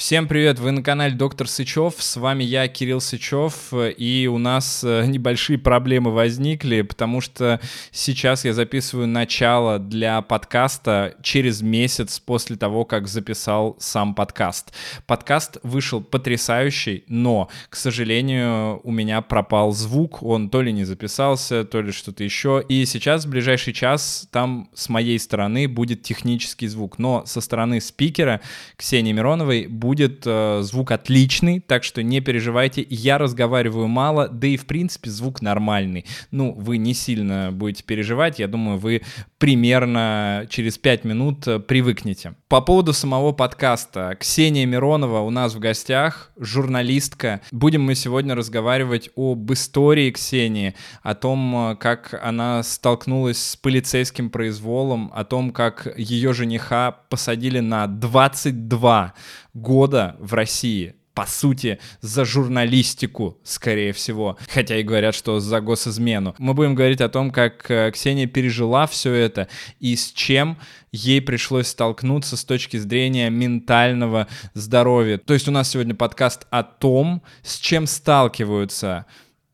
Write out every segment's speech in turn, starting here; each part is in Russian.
Всем привет, вы на канале Доктор Сычев, с вами я, Кирилл Сычев, и у нас э, небольшие проблемы возникли, потому что сейчас я записываю начало для подкаста через месяц после того, как записал сам подкаст. Подкаст вышел потрясающий, но, к сожалению, у меня пропал звук, он то ли не записался, то ли что-то еще, и сейчас в ближайший час там с моей стороны будет технический звук, но со стороны спикера Ксении Мироновой будет будет э, звук отличный, так что не переживайте. Я разговариваю мало, да и в принципе звук нормальный. Ну, вы не сильно будете переживать, я думаю, вы примерно через 5 минут э, привыкнете. По поводу самого подкаста. Ксения Миронова у нас в гостях, журналистка. Будем мы сегодня разговаривать об истории Ксении, о том, э, как она столкнулась с полицейским произволом, о том, как ее жениха посадили на 22 года в России по сути, за журналистику, скорее всего. Хотя и говорят, что за госизмену. Мы будем говорить о том, как э, Ксения пережила все это и с чем ей пришлось столкнуться с точки зрения ментального здоровья. То есть у нас сегодня подкаст о том, с чем сталкиваются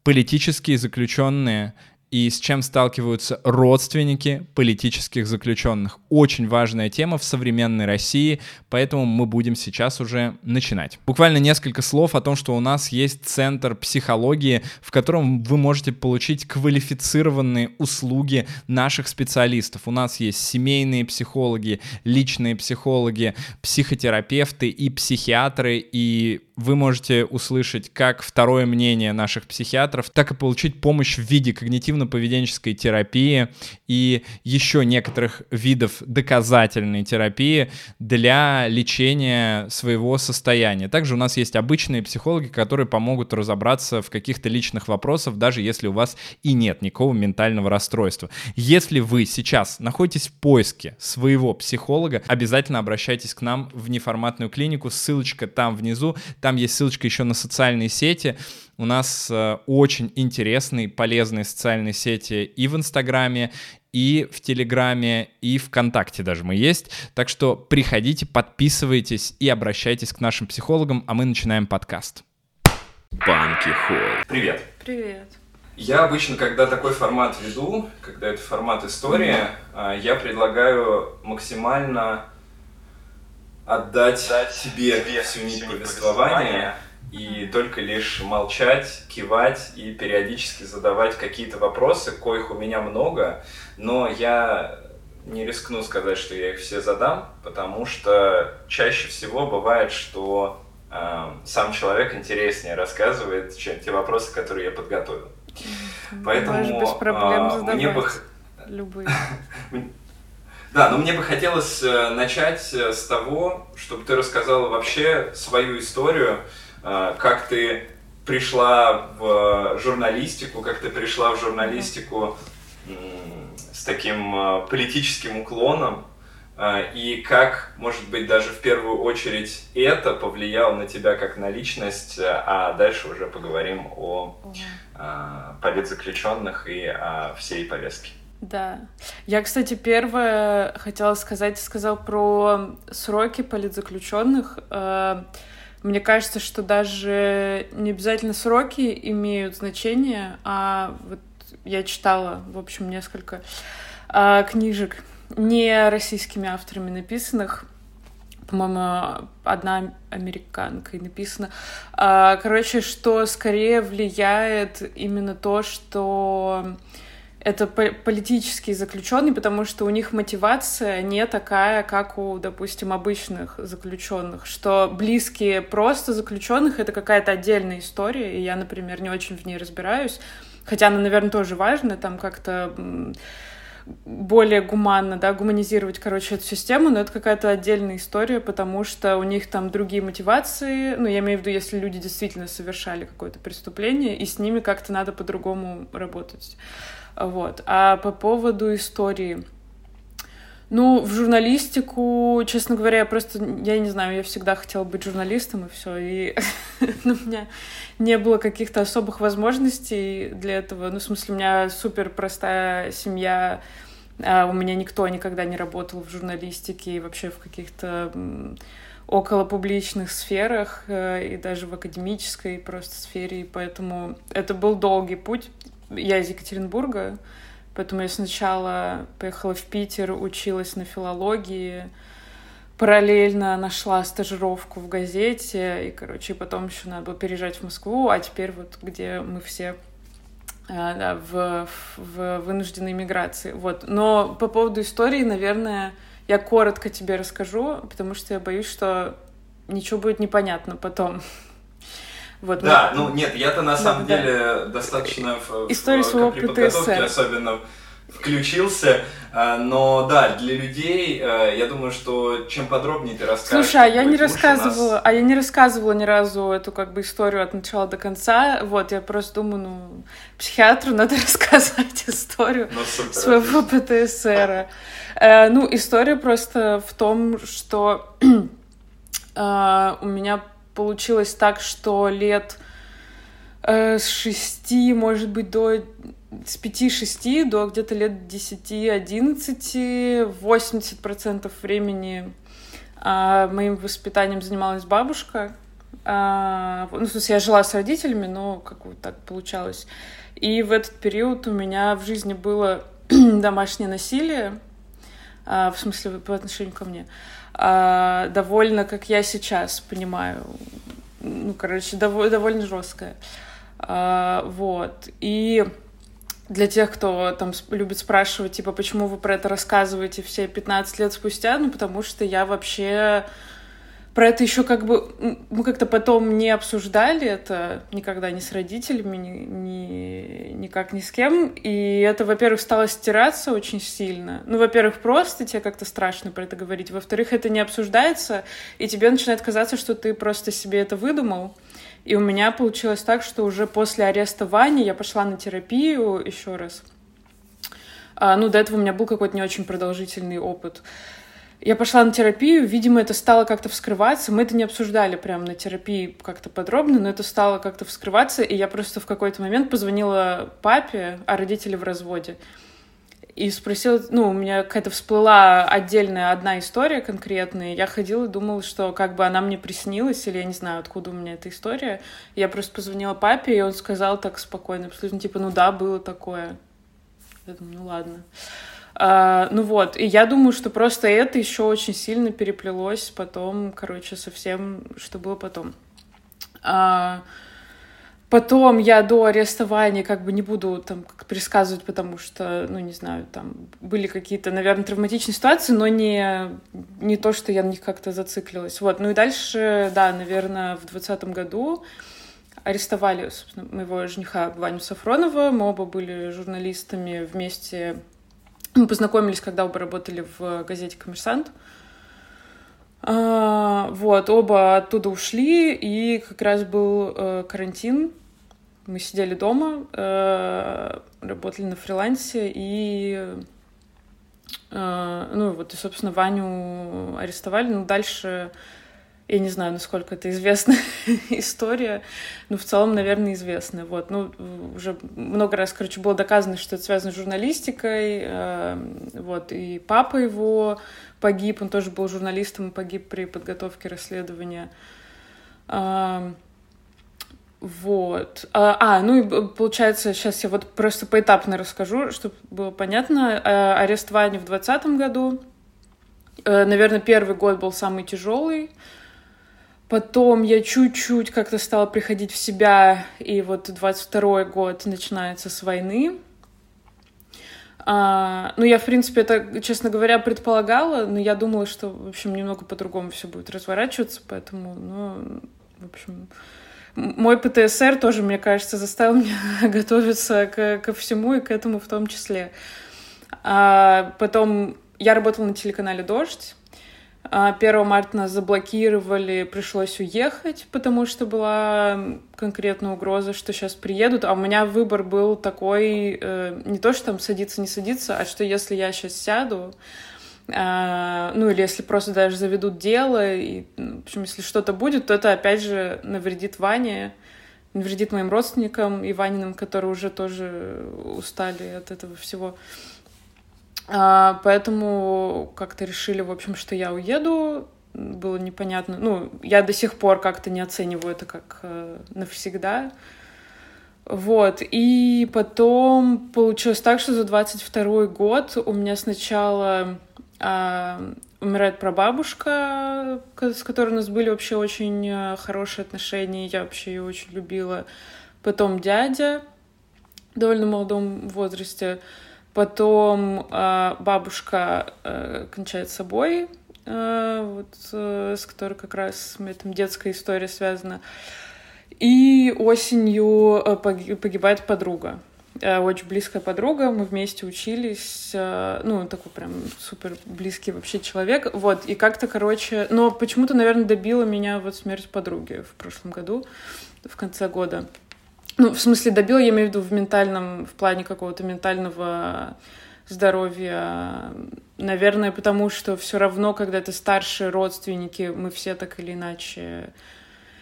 политические заключенные и с чем сталкиваются родственники политических заключенных. Очень важная тема в современной России, поэтому мы будем сейчас уже начинать. Буквально несколько слов о том, что у нас есть центр психологии, в котором вы можете получить квалифицированные услуги наших специалистов. У нас есть семейные психологи, личные психологи, психотерапевты и психиатры, и вы можете услышать как второе мнение наших психиатров, так и получить помощь в виде когнитивно-поведенческой терапии и еще некоторых видов доказательной терапии для лечения своего состояния. Также у нас есть обычные психологи, которые помогут разобраться в каких-то личных вопросах, даже если у вас и нет никакого ментального расстройства. Если вы сейчас находитесь в поиске своего психолога, обязательно обращайтесь к нам в неформатную клинику, ссылочка там внизу, там есть ссылочка еще на социальные сети. У нас э, очень интересные, полезные социальные сети и в Инстаграме, и в Телеграме, и ВКонтакте даже мы есть. Так что приходите, подписывайтесь и обращайтесь к нашим психологам, а мы начинаем подкаст. Банки Холл. Привет. Привет. Я обычно, когда такой формат веду, когда это формат история, mm-hmm. я предлагаю максимально отдать Дать тебе всю нить повествования и только лишь молчать, кивать и периодически задавать какие-то вопросы, коих у меня много, но я не рискну сказать, что я их все задам, потому что чаще всего бывает, что э, сам человек интереснее рассказывает, чем те вопросы, которые я подготовил. Поэтому без проблем э, мне бы любые. Да, но мне бы хотелось э, начать э, с того, чтобы ты рассказала вообще свою историю, э, как ты пришла в журналистику, как ты пришла в журналистику с таким политическим уклоном, и как, может быть, даже в первую очередь это повлияло на тебя как на личность, а дальше уже поговорим о политзаключенных и о всей повестке. Да. Я, кстати, первое хотела сказать, сказал про сроки политзаключенных. Э, мне кажется, что даже не обязательно сроки имеют значение, а вот я читала, в общем, несколько э, книжек не российскими авторами написанных, по-моему, одна американкой написана. Э, короче, что скорее влияет именно то, что это политические заключенные, потому что у них мотивация не такая, как у, допустим, обычных заключенных, что близкие просто заключенных это какая-то отдельная история, и я, например, не очень в ней разбираюсь, хотя она, наверное, тоже важна, там как-то более гуманно, да, гуманизировать, короче, эту систему, но это какая-то отдельная история, потому что у них там другие мотивации, ну, я имею в виду, если люди действительно совершали какое-то преступление, и с ними как-то надо по-другому работать. Вот. А по поводу истории... Ну, в журналистику, честно говоря, я просто, я не знаю, я всегда хотела быть журналистом, и все, и ну, у меня не было каких-то особых возможностей для этого. Ну, в смысле, у меня супер простая семья, а у меня никто никогда не работал в журналистике и вообще в каких-то около публичных сферах э, и даже в академической просто сфере, и поэтому это был долгий путь. Я из Екатеринбурга, поэтому я сначала поехала в Питер, училась на филологии, параллельно нашла стажировку в газете, и, короче, потом еще надо было переезжать в Москву, а теперь вот где мы все э, да, в, в вынужденной миграции. Вот. Но по поводу истории, наверное, я коротко тебе расскажу, потому что я боюсь, что ничего будет непонятно потом. Вот, да, мы... ну нет, я-то на самом да, деле да. достаточно в, История в, своего подготовке особенно включился. А, но да, для людей, а, я думаю, что чем подробнее ты расскажешь... Слушай, а я не рассказывала, нас... а я не рассказывала ни разу эту как бы историю от начала до конца. Вот, я просто думаю, ну, психиатру надо рассказать историю ну, супер, своего ПТСР. Э, ну, история просто в том, что э, у меня получилось так, что лет э, с шести, может быть, до с 5-6 до где-то лет 10-11, 80% времени а, моим воспитанием занималась бабушка. А, ну, в смысле, я жила с родителями, но как вот так получалось. И в этот период у меня в жизни было домашнее насилие, а, в смысле, по отношению ко мне, а, довольно, как я сейчас понимаю, ну, короче, довольно, довольно жесткое. А, вот. И для тех, кто там любит спрашивать, типа, почему вы про это рассказываете все 15 лет спустя, ну, потому что я вообще про это еще как бы мы как-то потом не обсуждали это никогда ни с родителями, ни, ни никак ни с кем. И это, во-первых, стало стираться очень сильно. Ну, во-первых, просто тебе как-то страшно про это говорить. Во-вторых, это не обсуждается, и тебе начинает казаться, что ты просто себе это выдумал. И у меня получилось так, что уже после ареста Вани я пошла на терапию еще раз. А, ну, до этого у меня был какой-то не очень продолжительный опыт. Я пошла на терапию, видимо, это стало как-то вскрываться. Мы это не обсуждали прямо на терапии как-то подробно, но это стало как-то вскрываться, и я просто в какой-то момент позвонила папе, а родители в разводе, и спросила, ну, у меня какая-то всплыла отдельная одна история конкретная, я ходила и думала, что как бы она мне приснилась, или я не знаю, откуда у меня эта история. Я просто позвонила папе, и он сказал так спокойно, абсолютно, типа, ну да, было такое. Я думаю, ну ладно. А, ну вот, и я думаю, что просто это еще очень сильно переплелось потом, короче, со всем, что было потом. А, потом я до арестования как бы не буду там как пересказывать, потому что, ну, не знаю, там были какие-то, наверное, травматичные ситуации, но не, не то, что я на них как-то зациклилась. Вот, ну и дальше, да, наверное, в двадцатом году арестовали, собственно, моего жениха Ваню Сафронова. Мы оба были журналистами вместе мы познакомились, когда оба работали в газете «Коммерсант». А, вот, оба оттуда ушли, и как раз был э, карантин. Мы сидели дома, э, работали на фрилансе, и, э, ну, вот, и, собственно, Ваню арестовали. Ну, дальше я не знаю, насколько это известная история, но в целом, наверное, известная. Вот. Ну, уже много раз, короче, было доказано, что это связано с журналистикой. Э, вот. И папа его погиб, он тоже был журналистом и погиб при подготовке расследования. Э, вот. А, а, ну и получается, сейчас я вот просто поэтапно расскажу, чтобы было понятно. Э, арест Вани в 2020 году. Наверное, первый год был самый тяжелый. Потом я чуть-чуть как-то стала приходить в себя, и вот 22 год начинается с войны. А, ну, я, в принципе, это, честно говоря, предполагала, но я думала, что, в общем, немного по-другому все будет разворачиваться, поэтому, ну, в общем, мой ПТСР тоже, мне кажется, заставил меня готовиться к, ко всему и к этому в том числе. А потом я работала на телеканале «Дождь», 1 а, марта нас заблокировали, пришлось уехать, потому что была конкретная угроза, что сейчас приедут. А у меня выбор был такой, э, не то, что там садиться, не садиться, а что если я сейчас сяду, э, ну или если просто даже заведут дело, и, ну, в общем, если что-то будет, то это опять же навредит Ване, навредит моим родственникам и Ваниным, которые уже тоже устали от этого всего. А, поэтому как-то решили, в общем, что я уеду. было непонятно. Ну, я до сих пор как-то не оцениваю это как э, навсегда. Вот, и потом получилось так, что за 22 год у меня сначала э, умирает прабабушка, с которой у нас были вообще очень э, хорошие отношения, я вообще ее очень любила. Потом дядя в довольно молодом возрасте. Потом э, бабушка э, кончает собой, э, вот, э, с которой как раз там детская история связана. И осенью э, погибает подруга. Э, очень близкая подруга, мы вместе учились, э, ну, такой прям супер близкий вообще человек, вот, и как-то, короче, но почему-то, наверное, добила меня вот смерть подруги в прошлом году, в конце года. Ну, в смысле, добила, я имею в виду в ментальном, в плане какого-то ментального здоровья, наверное, потому что все равно, когда это старшие родственники, мы все так или иначе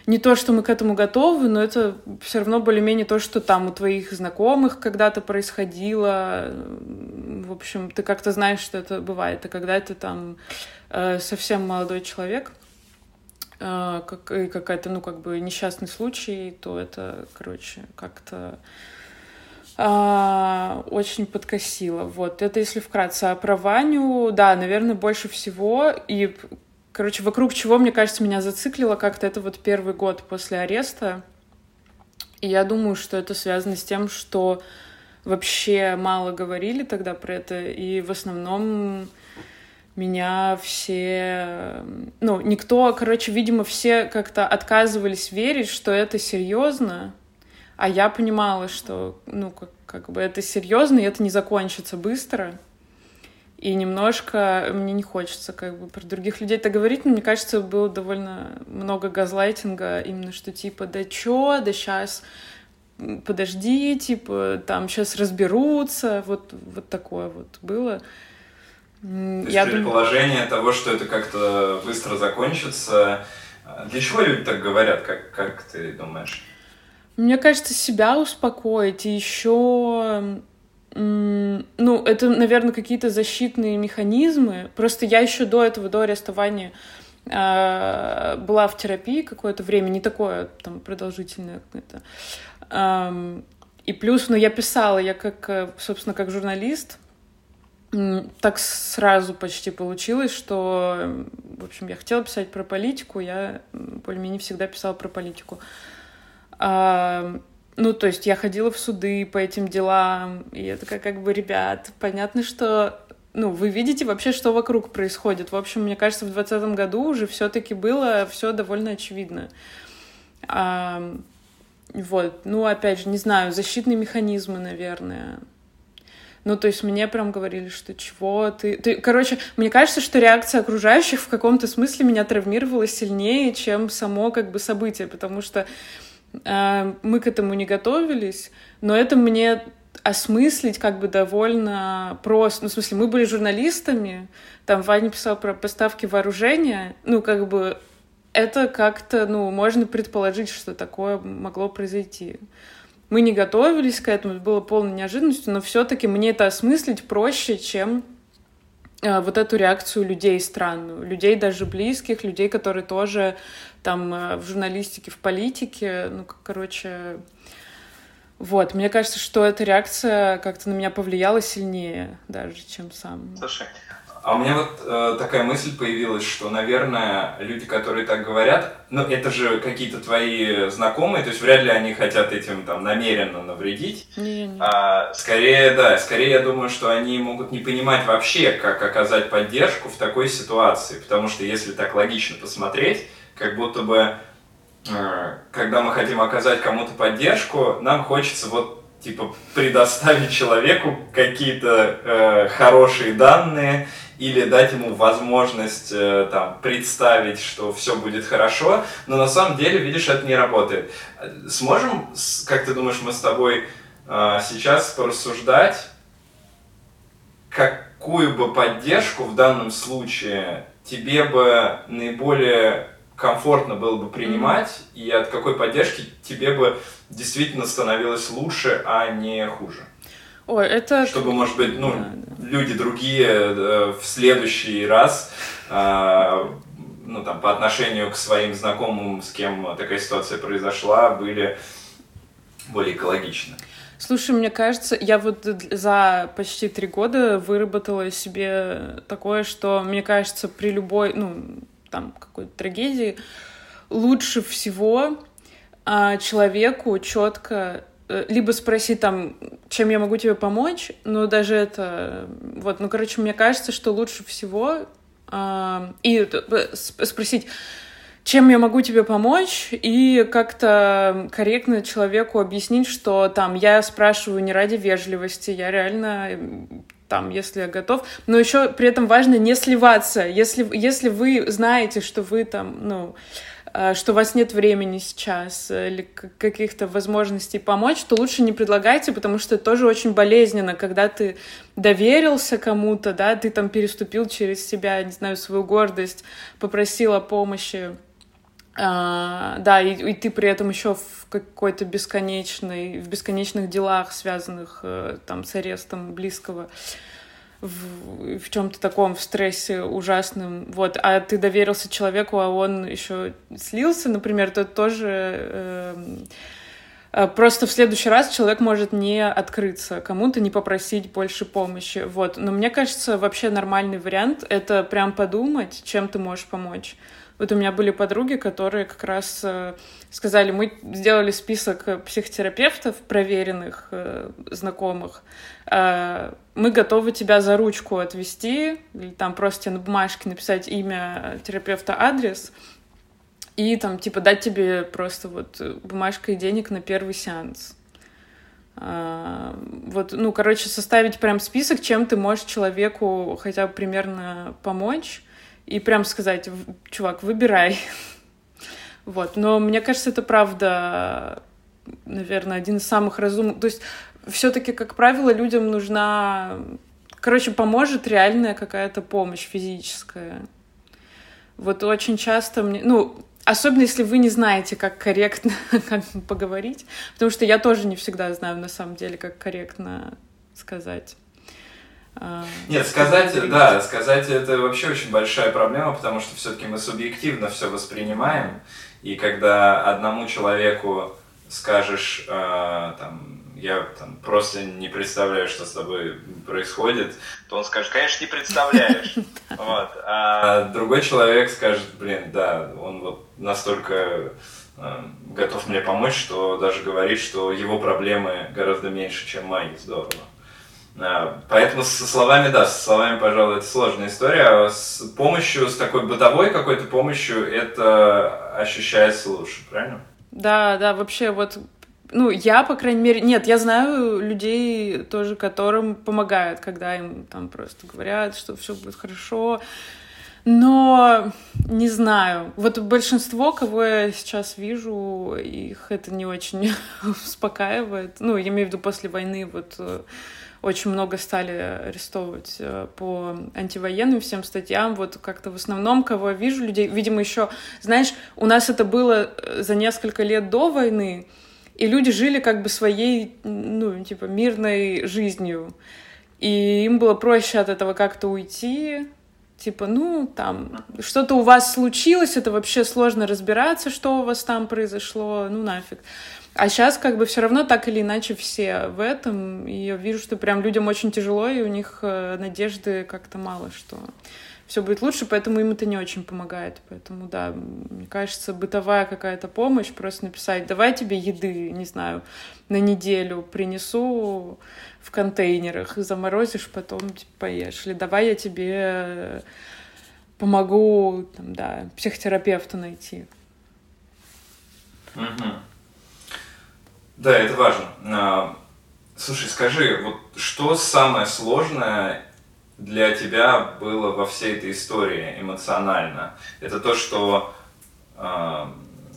не то, что мы к этому готовы, но это все равно более-менее то, что там у твоих знакомых когда-то происходило. В общем, ты как-то знаешь, что это бывает. А когда это там э, совсем молодой человек, как, и какая-то, ну, как бы несчастный случай, то это, короче, как-то а, очень подкосило. Вот, это если вкратце. А про Ваню, да, наверное, больше всего. И Короче, вокруг чего, мне кажется, меня зациклило как-то это вот первый год после ареста. И я думаю, что это связано с тем, что вообще мало говорили тогда про это, и в основном меня все... Ну, никто, короче, видимо, все как-то отказывались верить, что это серьезно, а я понимала, что, ну, как, как бы это серьезно, и это не закончится быстро. И немножко мне не хочется как бы про других людей так говорить, но мне кажется, было довольно много газлайтинга, именно что типа, да чё, да сейчас подожди, типа, там сейчас разберутся, вот, вот такое вот было. То есть предположение думаю... того, что это как-то быстро закончится, для чего люди так говорят, как, как ты думаешь? Мне кажется, себя успокоить и еще ну, это, наверное, какие-то защитные механизмы. Просто я еще до этого, до арестования э, была в терапии какое-то время, не такое там продолжительное какое-то. И плюс, ну, я писала, я как, собственно, как журналист, так сразу почти получилось, что, в общем, я хотела писать про политику, я более-менее всегда писала про политику. Ну, то есть я ходила в суды по этим делам, и я такая, как бы, ребят, понятно, что ну, вы видите вообще, что вокруг происходит. В общем, мне кажется, в 2020 году уже все-таки было все довольно очевидно. А, вот, ну, опять же, не знаю, защитные механизмы, наверное. Ну, то есть мне прям говорили, что чего ты... ты... Короче, мне кажется, что реакция окружающих в каком-то смысле меня травмировала сильнее, чем само как бы событие, потому что Э, мы к этому не готовились, но это мне осмыслить как бы довольно просто. Ну, в смысле, мы были журналистами, там Ваня писал про поставки вооружения, ну, как бы это как-то, ну, можно предположить, что такое могло произойти. Мы не готовились к этому, это было полной неожиданностью, но все-таки мне это осмыслить проще, чем э, вот эту реакцию людей странную, людей даже близких, людей, которые тоже там э, в журналистике, в политике, ну, короче, вот, мне кажется, что эта реакция как-то на меня повлияла сильнее даже, чем сам. Слушай, а у меня вот э, такая мысль появилась, что, наверное, люди, которые так говорят, ну, это же какие-то твои знакомые, то есть вряд ли они хотят этим там намеренно навредить. Не, не. А, скорее, да, скорее я думаю, что они могут не понимать вообще, как оказать поддержку в такой ситуации, потому что если так логично посмотреть, как будто бы, э, когда мы хотим оказать кому-то поддержку, нам хочется вот типа предоставить человеку какие-то э, хорошие данные или дать ему возможность э, там представить, что все будет хорошо, но на самом деле, видишь, это не работает. Сможем, как ты думаешь, мы с тобой э, сейчас порассуждать, какую бы поддержку в данном случае тебе бы наиболее комфортно было бы принимать, mm-hmm. и от какой поддержки тебе бы действительно становилось лучше, а не хуже. Ой, это... Чтобы, может быть, ну, да, да. люди другие э, в следующий раз э, ну, там, по отношению к своим знакомым, с кем такая ситуация произошла, были более экологичны? Слушай, мне кажется, я вот за почти три года выработала себе такое, что, мне кажется, при любой, ну, там, какой-то трагедии, лучше всего а, человеку четко либо спросить там, чем я могу тебе помочь, но даже это, вот, ну, короче, мне кажется, что лучше всего а, и э, спросить, чем я могу тебе помочь, и как-то корректно человеку объяснить, что там я спрашиваю не ради вежливости, я реально там, если я готов, но еще при этом важно не сливаться, если, если вы знаете, что вы там, ну, э, что у вас нет времени сейчас или каких-то возможностей помочь, то лучше не предлагайте, потому что это тоже очень болезненно, когда ты доверился кому-то, да, ты там переступил через себя, не знаю, свою гордость, попросил о помощи, а, да, и, и ты при этом еще в какой-то бесконечной, в бесконечных делах, связанных э, там с арестом близкого, в, в чем-то таком в стрессе ужасном, вот, а ты доверился человеку, а он еще слился, например, то тоже э, э, просто в следующий раз человек может не открыться кому-то, не попросить больше помощи, вот. Но мне кажется, вообще нормальный вариант — это прям подумать, чем ты можешь помочь. Вот у меня были подруги, которые как раз э, сказали, мы сделали список психотерапевтов, проверенных, э, знакомых. Э, мы готовы тебя за ручку отвести, или там просто на бумажке написать имя терапевта, адрес, и там, типа, дать тебе просто вот бумажка и денег на первый сеанс. Вот, ну, короче, составить прям список, чем ты можешь человеку хотя бы примерно помочь, и прям сказать, чувак, выбирай. Вот, но мне кажется, это правда, наверное, один из самых разумных. То есть все-таки, как правило, людям нужна, короче, поможет реальная какая-то помощь физическая. Вот очень часто мне, ну, особенно если вы не знаете, как корректно поговорить, потому что я тоже не всегда знаю на самом деле, как корректно сказать. А, Нет, сказать, да, сказать это вообще очень большая проблема, потому что все-таки мы субъективно все воспринимаем, и когда одному человеку скажешь, э, там, я там, просто не представляю, что с тобой происходит, то он скажет, конечно, не представляешь. Вот. А другой человек скажет, блин, да, он вот настолько э, готов мне помочь, что даже говорит, что его проблемы гораздо меньше, чем мои. Здорово. А, поэтому со словами, да, со словами, пожалуй, это сложная история. С помощью, с такой бытовой какой-то помощью это ощущается лучше, правильно? Да, да, вообще вот ну, я, по крайней мере, нет, я знаю людей тоже, которым помогают, когда им там просто говорят, что все будет хорошо. Но не знаю. Вот большинство, кого я сейчас вижу, их это не очень успокаивает. Ну, я имею в виду после войны, вот э, очень много стали арестовывать э, по антивоенным всем статьям. Вот как-то в основном, кого я вижу, людей, видимо, еще, знаешь, у нас это было э, за несколько лет до войны, и люди жили как бы своей, ну, типа, мирной жизнью. И им было проще от этого как-то уйти, типа, ну, там, что-то у вас случилось, это вообще сложно разбираться, что у вас там произошло, ну, нафиг. А сейчас как бы все равно так или иначе все в этом. И я вижу, что прям людям очень тяжело, и у них э, надежды как-то мало, что все будет лучше, поэтому им это не очень помогает. Поэтому, да, мне кажется, бытовая какая-то помощь, просто написать, давай тебе еды, не знаю, на неделю принесу в контейнерах, заморозишь, потом типа, поешь. Или давай я тебе помогу, там, да, психотерапевта найти. Угу. Да, это важно. А, слушай, скажи, вот что самое сложное для тебя было во всей этой истории эмоционально? Это то, что э,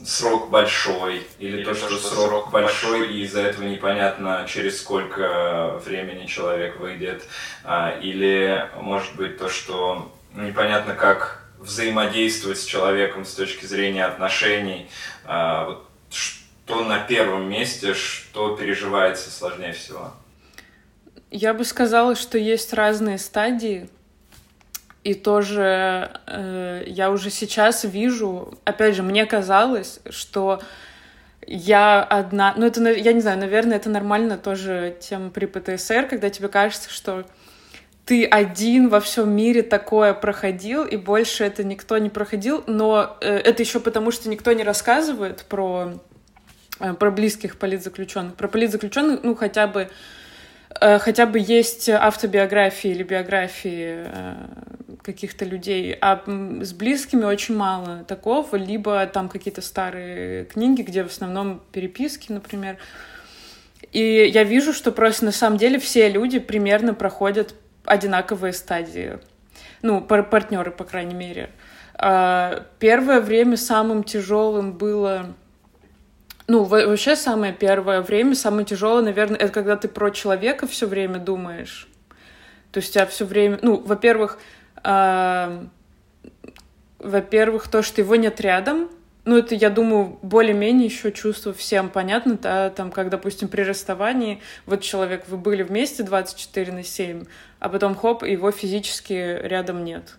срок большой, или, или то, что, что срок, срок большой, большой, и из-за этого непонятно, через сколько времени человек выйдет, э, или, может быть, то, что непонятно, как взаимодействовать с человеком с точки зрения отношений. Э, вот, что на первом месте, что переживается сложнее всего? Я бы сказала, что есть разные стадии. И тоже э, я уже сейчас вижу, опять же, мне казалось, что я одна, ну это, я не знаю, наверное, это нормально тоже тем при ПТСР, когда тебе кажется, что ты один во всем мире такое проходил, и больше это никто не проходил, но э, это еще потому, что никто не рассказывает про, про близких политзаключенных. Про политзаключенных, ну, хотя бы Э, хотя бы есть автобиографии или биографии э, каких-то людей, а с близкими очень мало такого, либо там какие-то старые книги, где в основном переписки, например. И я вижу, что просто на самом деле все люди примерно проходят одинаковые стадии. Ну, партнеры, по крайней мере. А, первое время самым тяжелым было ну, вообще самое первое время, самое тяжелое, наверное, это когда ты про человека все время думаешь. То есть у тебя все время, ну, во-первых, э, во-первых, то, что его нет рядом, ну, это, я думаю, более-менее еще чувство всем понятно, да, там, как, допустим, при расставании, вот человек, вы были вместе 24 на 7, а потом, хоп, его физически рядом нет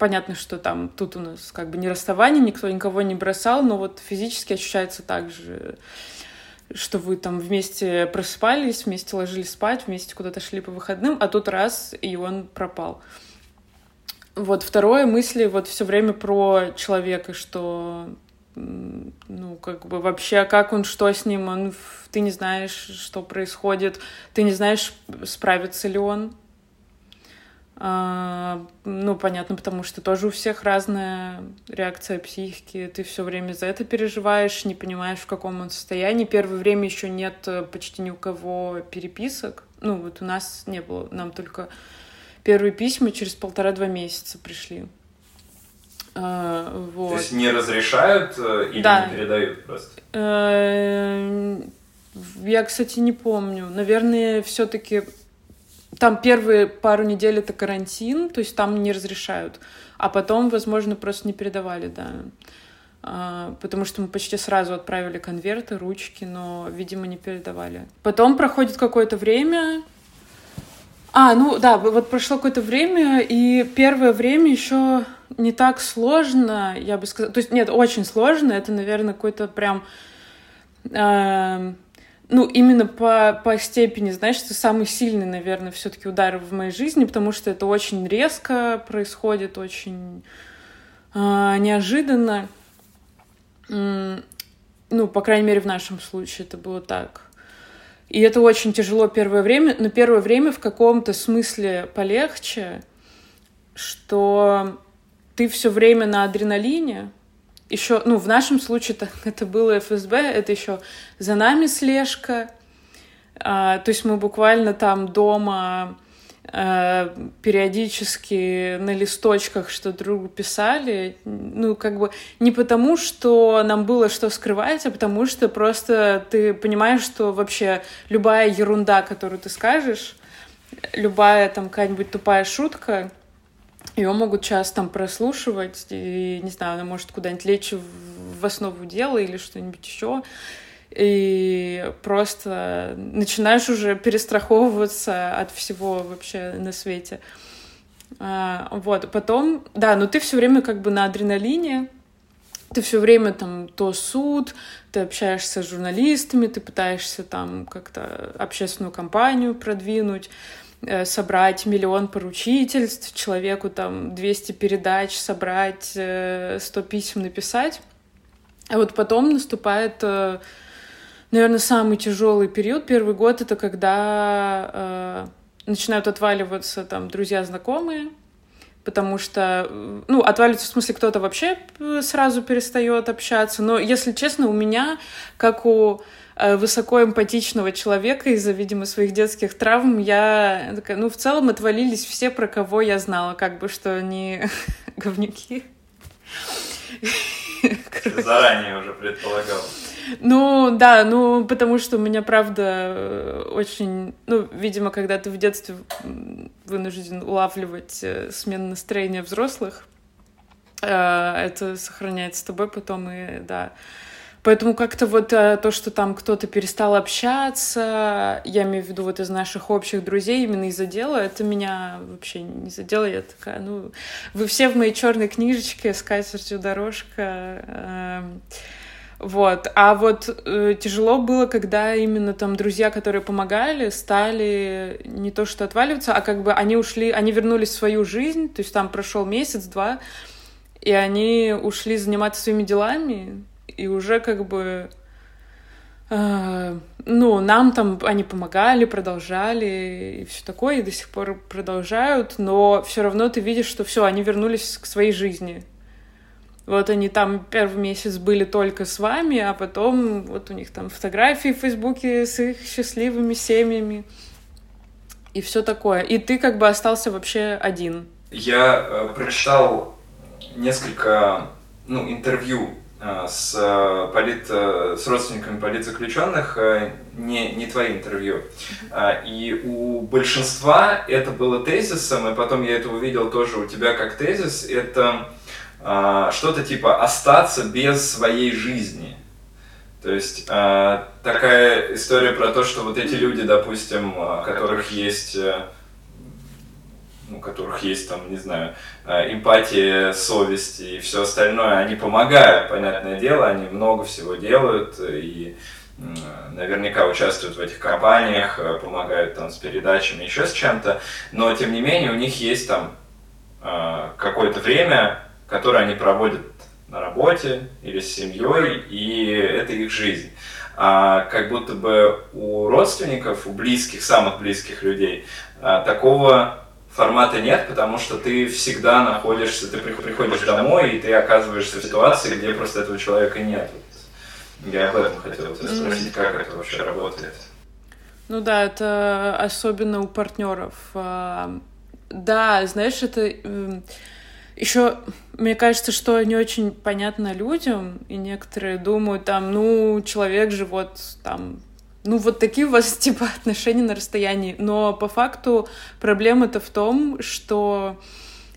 понятно, что там тут у нас как бы не расставание, никто никого не бросал, но вот физически ощущается так же, что вы там вместе просыпались, вместе ложились спать, вместе куда-то шли по выходным, а тут раз, и он пропал. Вот второе мысли вот все время про человека, что ну, как бы вообще, как он, что с ним, он, ты не знаешь, что происходит, ты не знаешь, справится ли он, ну, понятно, потому что тоже у всех разная реакция психики. Ты все время за это переживаешь, не понимаешь, в каком он состоянии. Первое время еще нет э, почти ни у кого переписок. Ну, вот у нас не было. Нам только первые письма через полтора-два месяца пришли. А, вот. То есть не разрешают э, или да. не передают просто? Э, я, кстати, не помню. Наверное, все-таки там первые пару недель это карантин, то есть там не разрешают. А потом, возможно, просто не передавали, да. А, потому что мы почти сразу отправили конверты, ручки, но, видимо, не передавали. Потом проходит какое-то время. А, ну да, вот прошло какое-то время, и первое время еще не так сложно, я бы сказала. То есть, нет, очень сложно. Это, наверное, какой-то прям э, ну, именно по, по степени, знаешь, это самый сильный, наверное, все-таки удар в моей жизни, потому что это очень резко происходит, очень э, неожиданно. Ну, по крайней мере, в нашем случае это было так. И это очень тяжело первое время, но первое время в каком-то смысле полегче, что ты все время на адреналине, еще, ну, в нашем случае это, это было ФСБ, это еще за нами слежка. А, то есть мы буквально там дома а, периодически на листочках что другу писали. Ну, как бы не потому, что нам было что скрывать, а потому что просто ты понимаешь, что вообще любая ерунда, которую ты скажешь, любая там какая-нибудь тупая шутка, ее могут часто там прослушивать, и, не знаю, она может куда-нибудь лечь в основу дела или что-нибудь еще. И просто начинаешь уже перестраховываться от всего вообще на свете. А, вот, потом, да, но ты все время как бы на адреналине, ты все время там то суд, ты общаешься с журналистами, ты пытаешься там как-то общественную кампанию продвинуть, собрать миллион поручительств, человеку там 200 передач собрать, 100 э, писем написать. А вот потом наступает, э, наверное, самый тяжелый период. Первый год это когда начинают отваливаться там друзья, знакомые, потому что, ну, отваливается в смысле кто-то вообще сразу перестает общаться. Но, если честно, у меня, как у Э, высокоэмпатичного человека из-за, видимо, своих детских травм, я такая, ну, в целом отвалились все, про кого я знала, как бы, что они говнюки. Заранее уже предполагал. Ну, да, ну, потому что у меня, правда, очень... Ну, видимо, когда ты в детстве вынужден улавливать э, смену настроения взрослых, э, это сохраняется с тобой потом, и, да, Поэтому как-то вот э, то, что там кто-то перестал общаться, я имею в виду вот из наших общих друзей, именно из-за дела, это меня вообще не задело. Я такая, ну, вы все в моей черной книжечке с катертью дорожка. Э, вот. А вот э, тяжело было, когда именно там друзья, которые помогали, стали не то что отваливаться, а как бы они ушли, они вернулись в свою жизнь, то есть там прошел месяц-два, и они ушли заниматься своими делами, и уже как бы э, ну, нам там они помогали, продолжали и все такое, и до сих пор продолжают, но все равно ты видишь, что все, они вернулись к своей жизни. Вот они там первый месяц были только с вами, а потом вот у них там фотографии в Фейсбуке с их счастливыми семьями и все такое. И ты как бы остался вообще один. Я э, прочитал несколько ну, интервью с, э, полит, э, с родственниками политзаключенных не, не твои интервью. И у большинства это было тезисом, и потом я это увидел тоже у тебя как тезис, это что-то типа остаться без своей жизни. То есть такая история про то, что вот эти люди, допустим, у которых есть у которых есть там, не знаю, э, эмпатия, совесть и все остальное, они помогают, понятное дело, они много всего делают и наверняка участвуют в этих компаниях, э, помогают там с передачами, еще с чем-то, но тем не менее у них есть там э, какое-то время, которое они проводят на работе или с семьей, и это их жизнь. А как будто бы у родственников, у близких, самых близких людей, такого формата нет, потому что ты всегда находишься, ты приходишь домой, и ты оказываешься в ситуации, где просто этого человека нет. Я об этом хотел тебя спросить, как это вообще работает. Ну да, это особенно у партнеров. А, да, знаешь, это эм, еще, мне кажется, что не очень понятно людям, и некоторые думают, там, ну, человек же вот там ну, вот такие у вас, типа, отношения на расстоянии. Но по факту проблема-то в том, что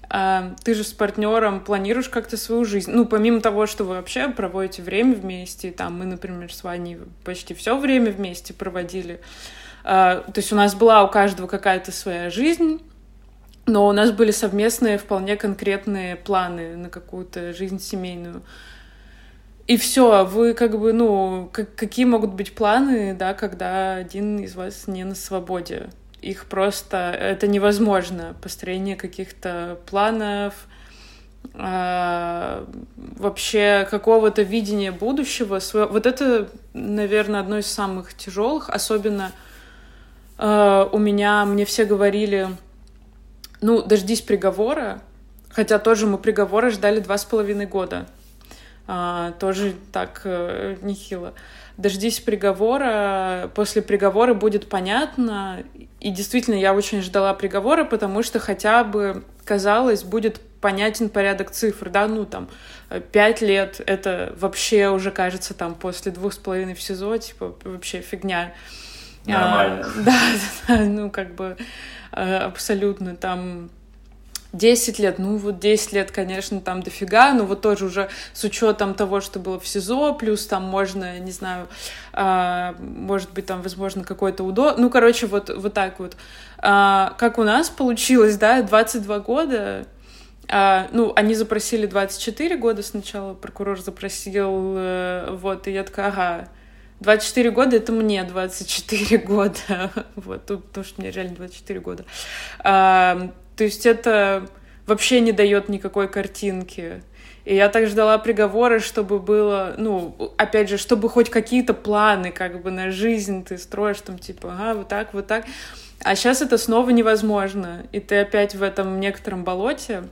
э, ты же с партнером планируешь как-то свою жизнь. Ну, помимо того, что вы вообще проводите время вместе, там мы, например, с Ваней почти все время вместе проводили. Э, то есть у нас была у каждого какая-то своя жизнь, но у нас были совместные вполне конкретные планы на какую-то жизнь семейную. И все, вы как бы, ну, как, какие могут быть планы, да, когда один из вас не на свободе? Их просто, это невозможно, построение каких-то планов, э, вообще какого-то видения будущего. Вот это, наверное, одно из самых тяжелых, особенно э, у меня, мне все говорили, ну, дождись приговора, хотя тоже мы приговора ждали два с половиной года а, тоже так э, нехило. Дождись приговора, после приговора будет понятно. И действительно, я очень ждала приговора, потому что хотя бы, казалось, будет понятен порядок цифр, да, ну там пять лет, это вообще уже кажется там после двух с половиной в СИЗО, типа вообще фигня. Нормально. А, да, да, ну как бы э, абсолютно там 10 лет, ну вот 10 лет, конечно, там дофига, но вот тоже уже с учетом того, что было в СИЗО, плюс там можно, не знаю, э, может быть, там, возможно, какой-то УДО, ну, короче, вот, вот так вот. Э, как у нас получилось, да, 22 года, а, ну, они запросили 24 года сначала, прокурор запросил, э, вот, и я такая, ага, 24 года — это мне 24 года, вот, потому что мне реально 24 года. А, то есть это вообще не дает никакой картинки. И я так ждала приговора, чтобы было, ну, опять же, чтобы хоть какие-то планы как бы на жизнь ты строишь, там, типа, ага, вот так, вот так. А сейчас это снова невозможно, и ты опять в этом некотором болоте.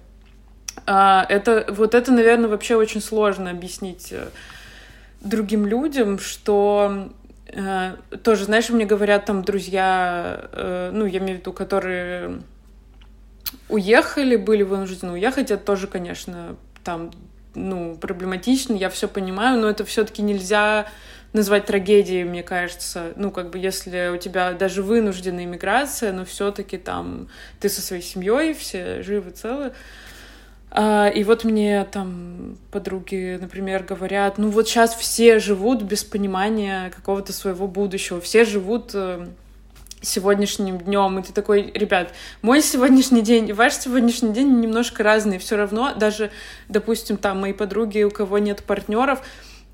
А, это, вот это, наверное, вообще очень сложно объяснить э, другим людям, что э, тоже, знаешь, мне говорят там друзья, э, ну, я имею в виду, которые уехали, были вынуждены уехать, это тоже, конечно, там, ну, проблематично, я все понимаю, но это все-таки нельзя назвать трагедией, мне кажется. Ну, как бы, если у тебя даже вынужденная иммиграция, но все-таки там ты со своей семьей, все живы, целы. А, и вот мне там подруги, например, говорят, ну вот сейчас все живут без понимания какого-то своего будущего, все живут э, сегодняшним днем, и ты такой, ребят, мой сегодняшний день и ваш сегодняшний день немножко разные, все равно даже, допустим, там мои подруги, у кого нет партнеров,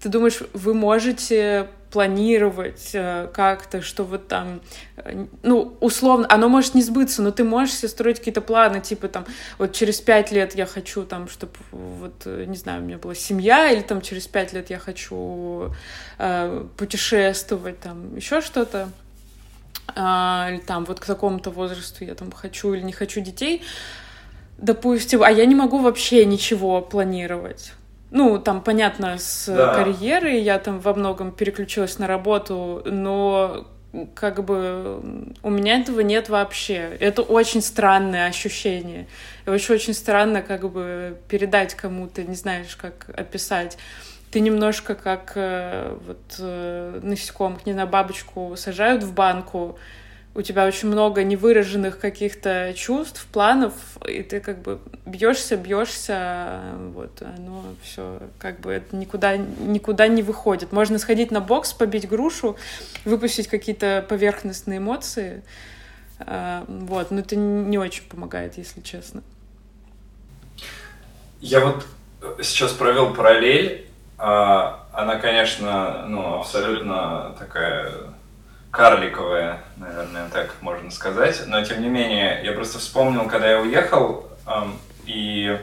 ты думаешь, вы можете планировать э, как-то, что вот там, э, ну, условно, оно может не сбыться, но ты можешь себе строить какие-то планы, типа там, вот через пять лет я хочу там, чтобы вот, э, не знаю, у меня была семья, или там через пять лет я хочу э, путешествовать, там, еще что-то, э, или там вот к такому-то возрасту я там хочу или не хочу детей, допустим, а я не могу вообще ничего планировать. Ну, там, понятно, с да. карьерой я там во многом переключилась на работу, но как бы у меня этого нет вообще. Это очень странное ощущение. И очень-очень странно как бы передать кому-то, не знаешь, как описать. Ты немножко как э, вот э, насекомых, не знаю, бабочку сажают в банку, у тебя очень много невыраженных каких-то чувств, планов, и ты как бы бьешься, бьешься, вот, оно все как бы это никуда, никуда не выходит. Можно сходить на бокс, побить грушу, выпустить какие-то поверхностные эмоции, а, вот, но это не очень помогает, если честно. Я вот сейчас провел параллель, а, она, конечно, ну, абсолютно такая карликовая, наверное, так можно сказать. Но тем не менее, я просто вспомнил, когда я уехал, эм, и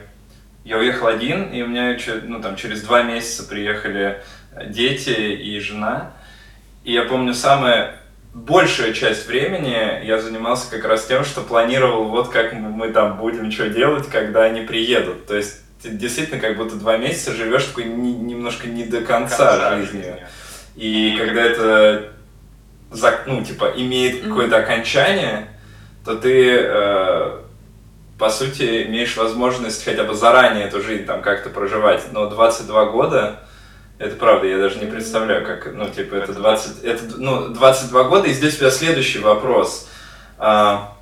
я уехал один, и у меня ну, там, через два месяца приехали дети и жена. И я помню, самая большая часть времени я занимался как раз тем, что планировал, вот как мы там будем что делать, когда они приедут. То есть ты действительно как будто два месяца живешь такой не, немножко не до конца, конца жизни. жизни. И когда это ну, типа, имеет какое-то окончание, то ты, э, по сути, имеешь возможность хотя бы заранее эту жизнь там как-то проживать. Но 22 года, это правда, я даже не представляю, как, ну, типа, это 20, это, ну, 22 года, и здесь у тебя следующий вопрос. А,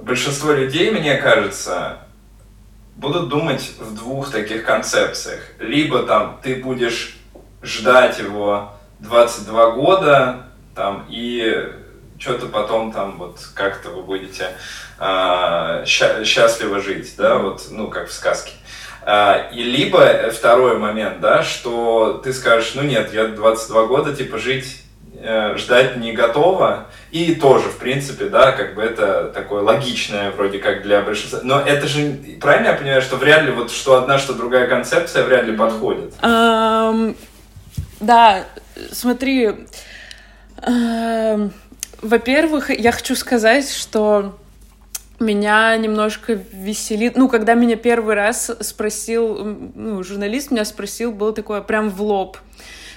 большинство людей, мне кажется, будут думать в двух таких концепциях. Либо там ты будешь ждать его 22 года, там, и что-то потом там вот как-то вы будете э, счастливо жить, да, вот, ну, как в сказке. А, и либо второй момент, да, что ты скажешь, ну нет, я 22 года, типа, жить, э, ждать не готова, и тоже, в принципе, да, как бы это такое логичное вроде как для большинства. Но это же, правильно я понимаю, что вряд ли вот что одна, что другая концепция вряд ли подходит? Да, смотри, Эм, во-первых, я хочу сказать, что меня немножко веселит. Ну, когда меня первый раз спросил, ну, журналист меня спросил, было такое прям в лоб.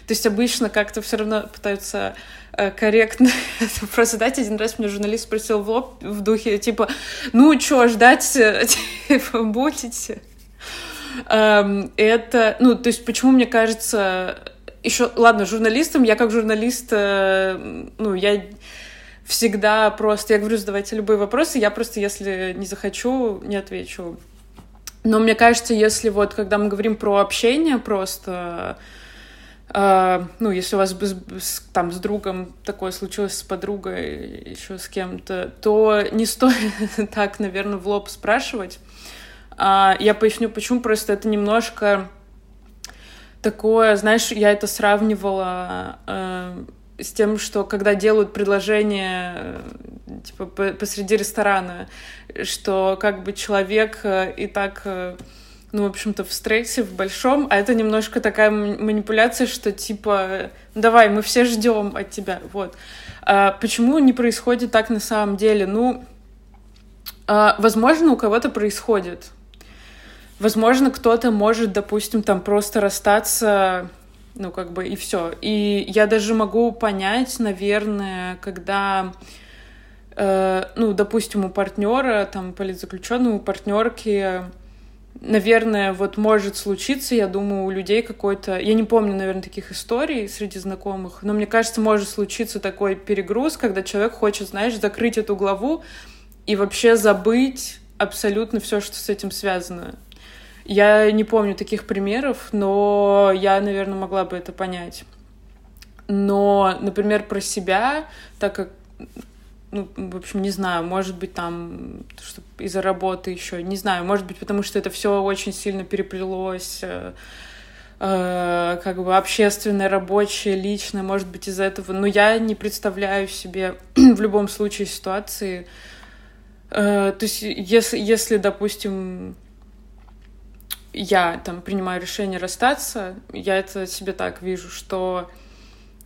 То есть обычно как-то все равно пытаются э, корректно просто дать. Один раз меня журналист спросил в лоб в духе, типа, ну, что, ждать, типа, будете? Эм, это, ну, то есть почему, мне кажется, еще, ладно, журналистом, я как журналист, э, ну, я всегда просто, я говорю, задавайте любые вопросы, я просто, если не захочу, не отвечу. Но мне кажется, если вот, когда мы говорим про общение просто, э, ну, если у вас с, там с другом такое случилось, с подругой, еще с кем-то, то не стоит так, наверное, в лоб спрашивать. А, я поясню, почему, просто это немножко такое, знаешь, я это сравнивала э, с тем, что когда делают предложение э, типа посреди ресторана, что как бы человек э, и так ну, в общем-то, в стрессе, в большом, а это немножко такая манипуляция, что типа, давай, мы все ждем от тебя, вот. А почему не происходит так на самом деле? Ну, а, возможно, у кого-то происходит, Возможно, кто-то может, допустим, там просто расстаться, ну, как бы, и все. И я даже могу понять, наверное, когда, э, ну, допустим, у партнера, там, политзаключенного, у партнерки, наверное, вот может случиться, я думаю, у людей какой-то... Я не помню, наверное, таких историй среди знакомых, но мне кажется, может случиться такой перегруз, когда человек хочет, знаешь, закрыть эту главу и вообще забыть абсолютно все, что с этим связано. Я не помню таких примеров, но я, наверное, могла бы это понять. Но, например, про себя, так как ну, в общем, не знаю, может быть, там, из-за работы еще, не знаю, может быть, потому что это все очень сильно переплелось, э, э, как бы общественное, рабочее, личное, может быть, из-за этого, но я не представляю себе в любом случае ситуации, э, то есть, если, если, допустим, я там принимаю решение расстаться, я это себе так вижу, что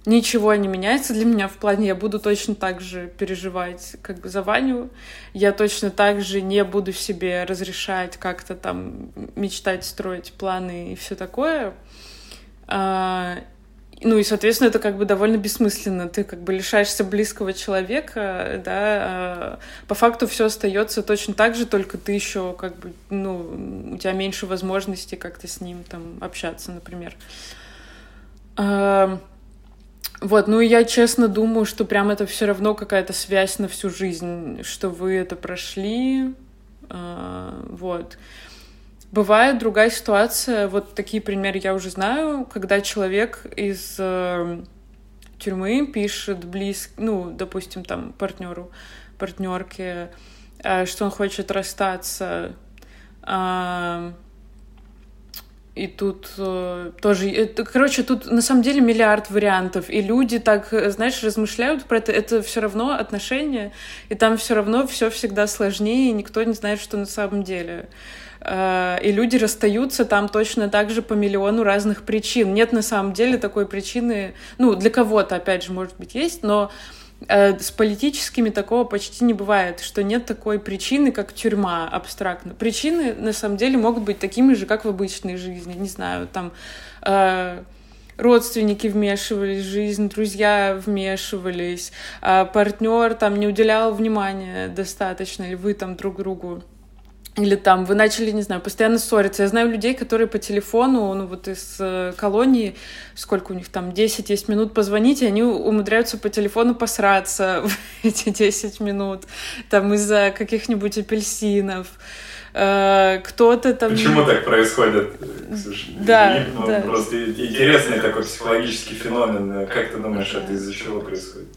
ничего не меняется для меня в плане, я буду точно так же переживать как бы за Ваню, я точно так же не буду себе разрешать как-то там мечтать, строить планы и все такое. А, ну и, соответственно, это как бы довольно бессмысленно. Ты как бы лишаешься близкого человека, да, а по факту все остается точно так же, только ты еще как бы, ну, у тебя меньше возможностей как-то с ним там общаться, например. Вот, ну я честно думаю, что прям это все равно какая-то связь на всю жизнь, что вы это прошли. Э, вот. Бывает другая ситуация, вот такие примеры я уже знаю, когда человек из э, тюрьмы пишет близ, ну, допустим, там партнеру, партнерке, э, что он хочет расстаться. Э, и тут э, тоже... Это, короче, тут на самом деле миллиард вариантов. И люди так, знаешь, размышляют про это. Это все равно отношения, и там все равно все всегда сложнее, и никто не знает, что на самом деле. Э, и люди расстаются там точно так же по миллиону разных причин. Нет на самом деле такой причины... Ну, для кого-то, опять же, может быть, есть, но Э, с политическими такого почти не бывает, что нет такой причины, как тюрьма абстрактно. Причины, на самом деле, могут быть такими же, как в обычной жизни. Не знаю, там э, родственники вмешивались в жизнь, друзья вмешивались, э, партнер там не уделял внимания достаточно, или вы там друг другу или там вы начали, не знаю, постоянно ссориться. Я знаю людей, которые по телефону, ну вот из э, колонии, сколько у них там, 10 минут позвонить, и они умудряются по телефону посраться в эти 10 минут, там из-за каких-нибудь апельсинов. Э, кто-то там... Почему так происходит? Да, ну, да. Просто интересный такой психологический феномен. Как ты думаешь, это из-за чего происходит?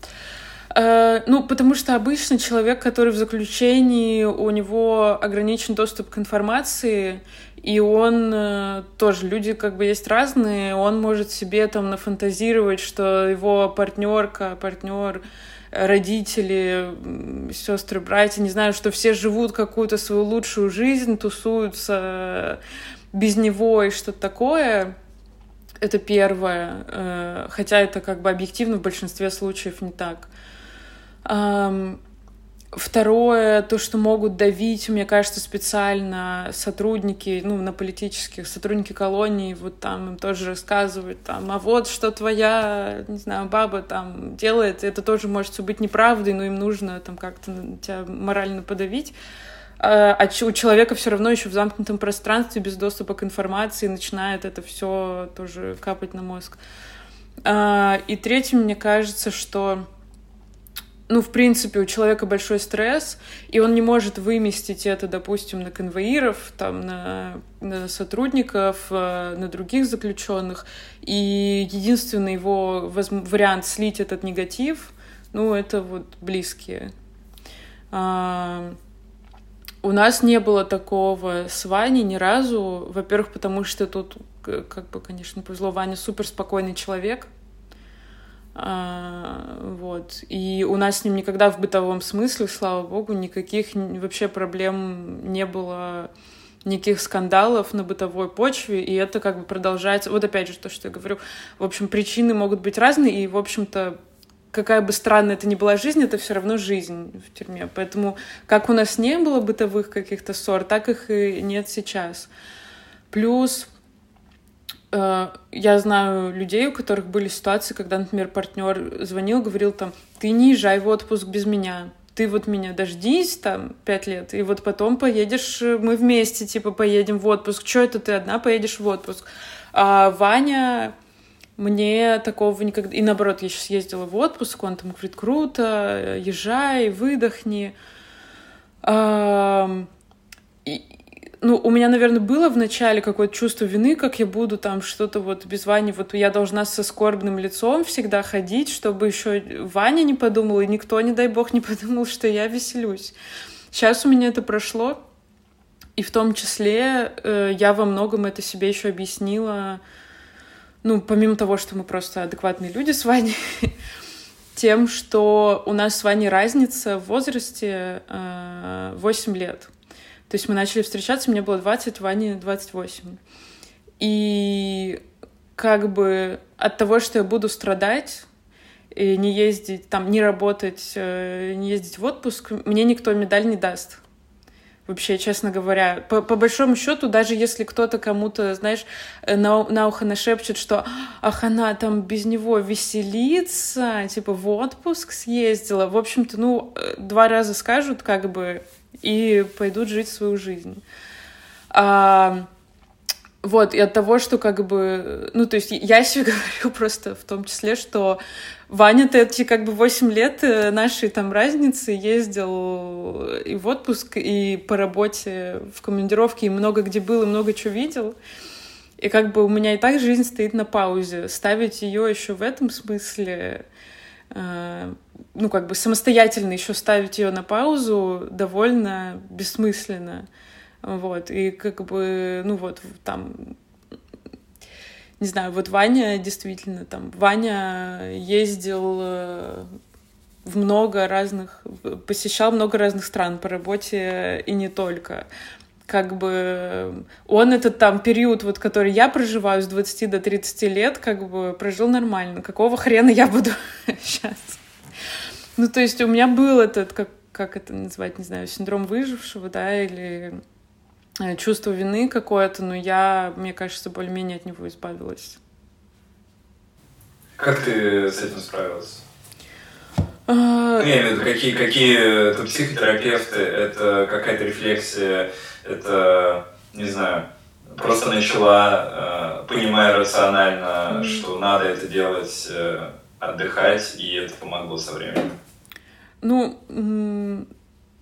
Э, ну, потому что обычно человек, который в заключении, у него ограничен доступ к информации, и он э, тоже, люди как бы есть разные, он может себе там нафантазировать, что его партнерка, партнер, родители, сестры, братья, не знаю, что все живут какую-то свою лучшую жизнь, тусуются без него и что-то такое. Это первое. Э, хотя это как бы объективно в большинстве случаев не так. Второе, то, что могут давить, мне кажется, специально сотрудники, ну, на политических, сотрудники колонии, вот там им тоже рассказывают, там, а вот что твоя, не знаю, баба там делает, это тоже может быть неправдой, но им нужно там как-то тебя морально подавить. А, а у человека все равно еще в замкнутом пространстве, без доступа к информации, начинает это все тоже капать на мозг. А, и третьим, мне кажется, что ну, в принципе, у человека большой стресс, и он не может выместить это, допустим, на конвоиров, там, на, на сотрудников, э, на других заключенных. И единственный его вариант слить этот негатив, ну, это вот близкие. А, у нас не было такого с Ваней ни разу. Во-первых, потому что тут, как бы, конечно, повезло, Ваня супер спокойный человек, а, вот. И у нас с ним никогда в бытовом смысле, слава богу, никаких вообще проблем не было, никаких скандалов на бытовой почве, и это как бы продолжается. Вот опять же то, что я говорю. В общем, причины могут быть разные, и, в общем-то, какая бы странная это ни была жизнь, это все равно жизнь в тюрьме. Поэтому как у нас не было бытовых каких-то ссор, так их и нет сейчас. Плюс я знаю людей, у которых были ситуации, когда, например, партнер звонил, говорил там, ты не езжай в отпуск без меня, ты вот меня дождись там пять лет, и вот потом поедешь, э, мы вместе, типа, поедем в отпуск. Что это ты одна поедешь в отпуск? А Ваня мне такого никогда... И наоборот, я сейчас ездила в отпуск, он там говорит, круто, езжай, выдохни. И ну, у меня, наверное, было в начале какое-то чувство вины, как я буду там что-то вот без Вани, вот я должна со скорбным лицом всегда ходить, чтобы еще Ваня не подумал, и никто, не дай бог, не подумал, что я веселюсь. Сейчас у меня это прошло, и в том числе э, я во многом это себе еще объяснила, ну, помимо того, что мы просто адекватные люди с Ваней, тем, что у нас с Ваней разница в возрасте э, 8 лет. То есть мы начали встречаться, мне было 20, Ване 28. И как бы от того, что я буду страдать, и не ездить, там, не работать, э, не ездить в отпуск, мне никто медаль не даст. Вообще, честно говоря, по, по большому счету, даже если кто-то кому-то, знаешь, э, на, на ухо нашепчет, что ах, она там без него веселится, типа в отпуск съездила, в общем-то, ну, э, два раза скажут, как бы, и пойдут жить свою жизнь. А, вот, и от того, что как бы... Ну, то есть я себе говорю просто в том числе, что Ваня-то эти как бы 8 лет э, нашей там разницы ездил и в отпуск, и по работе в командировке, и много где был, и много чего видел. И как бы у меня и так жизнь стоит на паузе. Ставить ее еще в этом смысле Э, ну, как бы самостоятельно еще ставить ее на паузу довольно бессмысленно. Вот, и как бы, ну вот, там, не знаю, вот Ваня действительно там, Ваня ездил э, в много разных, посещал много разных стран по работе и не только как бы он этот там период, вот, который я проживаю с 20 до 30 лет, как бы прожил нормально. Какого хрена я буду сейчас? Ну, то есть у меня был этот, как, как это назвать, не знаю, синдром выжившего, да, или э, чувство вины какое-то, но я, мне кажется, более-менее от него избавилась. Как ты с этим справилась? А, ну, я имею в виду, какие, какие это психотерапевты, это какая-то рефлексия это, не знаю, просто начала, э, понимая рационально, что надо это делать, э, отдыхать, и это помогло со временем. Ну,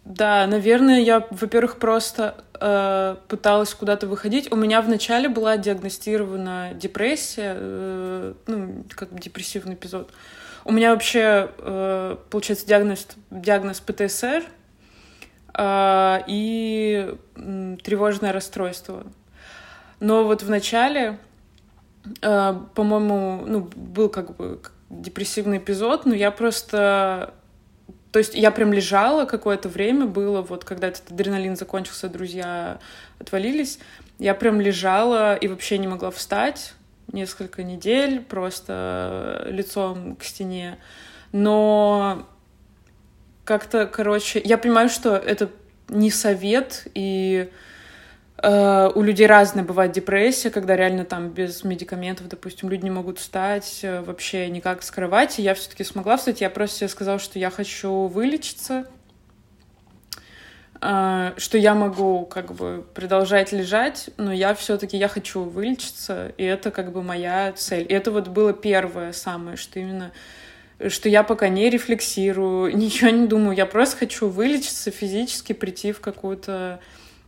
да, наверное, я, во-первых, просто э, пыталась куда-то выходить. У меня вначале была диагностирована депрессия, э, ну, как депрессивный эпизод. У меня вообще, э, получается, диагноз, диагноз ПТСР, э, и тревожное расстройство. Но вот в начале, э, по-моему, ну, был как бы депрессивный эпизод, но я просто... То есть я прям лежала какое-то время, было вот, когда этот адреналин закончился, друзья отвалились, я прям лежала и вообще не могла встать несколько недель, просто лицом к стене. Но как-то, короче, я понимаю, что это не совет, и у людей разная бывает депрессия, когда реально там без медикаментов, допустим, люди не могут встать э, вообще никак с кровати. Я все-таки смогла встать, я просто себе сказала, что я хочу вылечиться, э, что я могу как бы продолжать лежать, но я все-таки я хочу вылечиться, и это как бы моя цель. И это вот было первое самое, что именно что я пока не рефлексирую, ничего не думаю, я просто хочу вылечиться физически, прийти в какую-то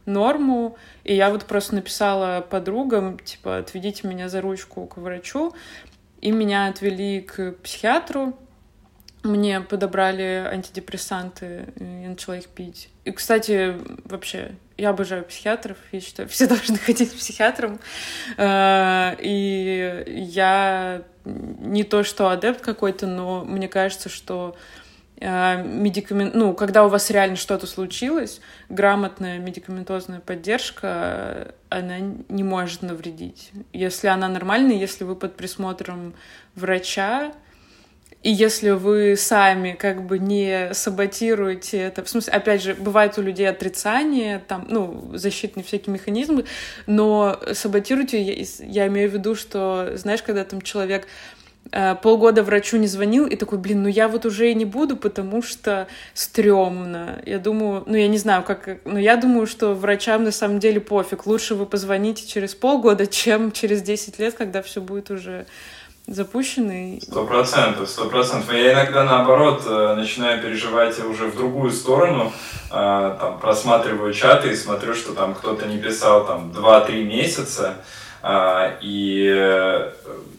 норму. И я вот просто написала подругам, типа, отведите меня за ручку к врачу. И меня отвели к психиатру. Мне подобрали антидепрессанты, я начала их пить. И, кстати, вообще, я обожаю психиатров, я считаю, все должны ходить к психиатрам. Э, и я не то, что адепт какой-то, но мне кажется, что медикамент, ну, когда у вас реально что-то случилось, грамотная медикаментозная поддержка, она не может навредить. Если она нормальная, если вы под присмотром врача, и если вы сами как бы не саботируете это, в смысле, опять же, бывает у людей отрицание, там, ну, защитные всякие механизмы, но саботируйте, я, я имею в виду, что, знаешь, когда там человек э, полгода врачу не звонил и такой, блин, ну я вот уже и не буду, потому что стрёмно. Я думаю, ну я не знаю, как, но я думаю, что врачам на самом деле пофиг. Лучше вы позвоните через полгода, чем через 10 лет, когда все будет уже запущенный. Сто процентов, сто процентов. Я иногда, наоборот, э, начинаю переживать уже в другую сторону, э, там, просматриваю чаты и смотрю, что там кто-то не писал там 2-3 месяца, э, и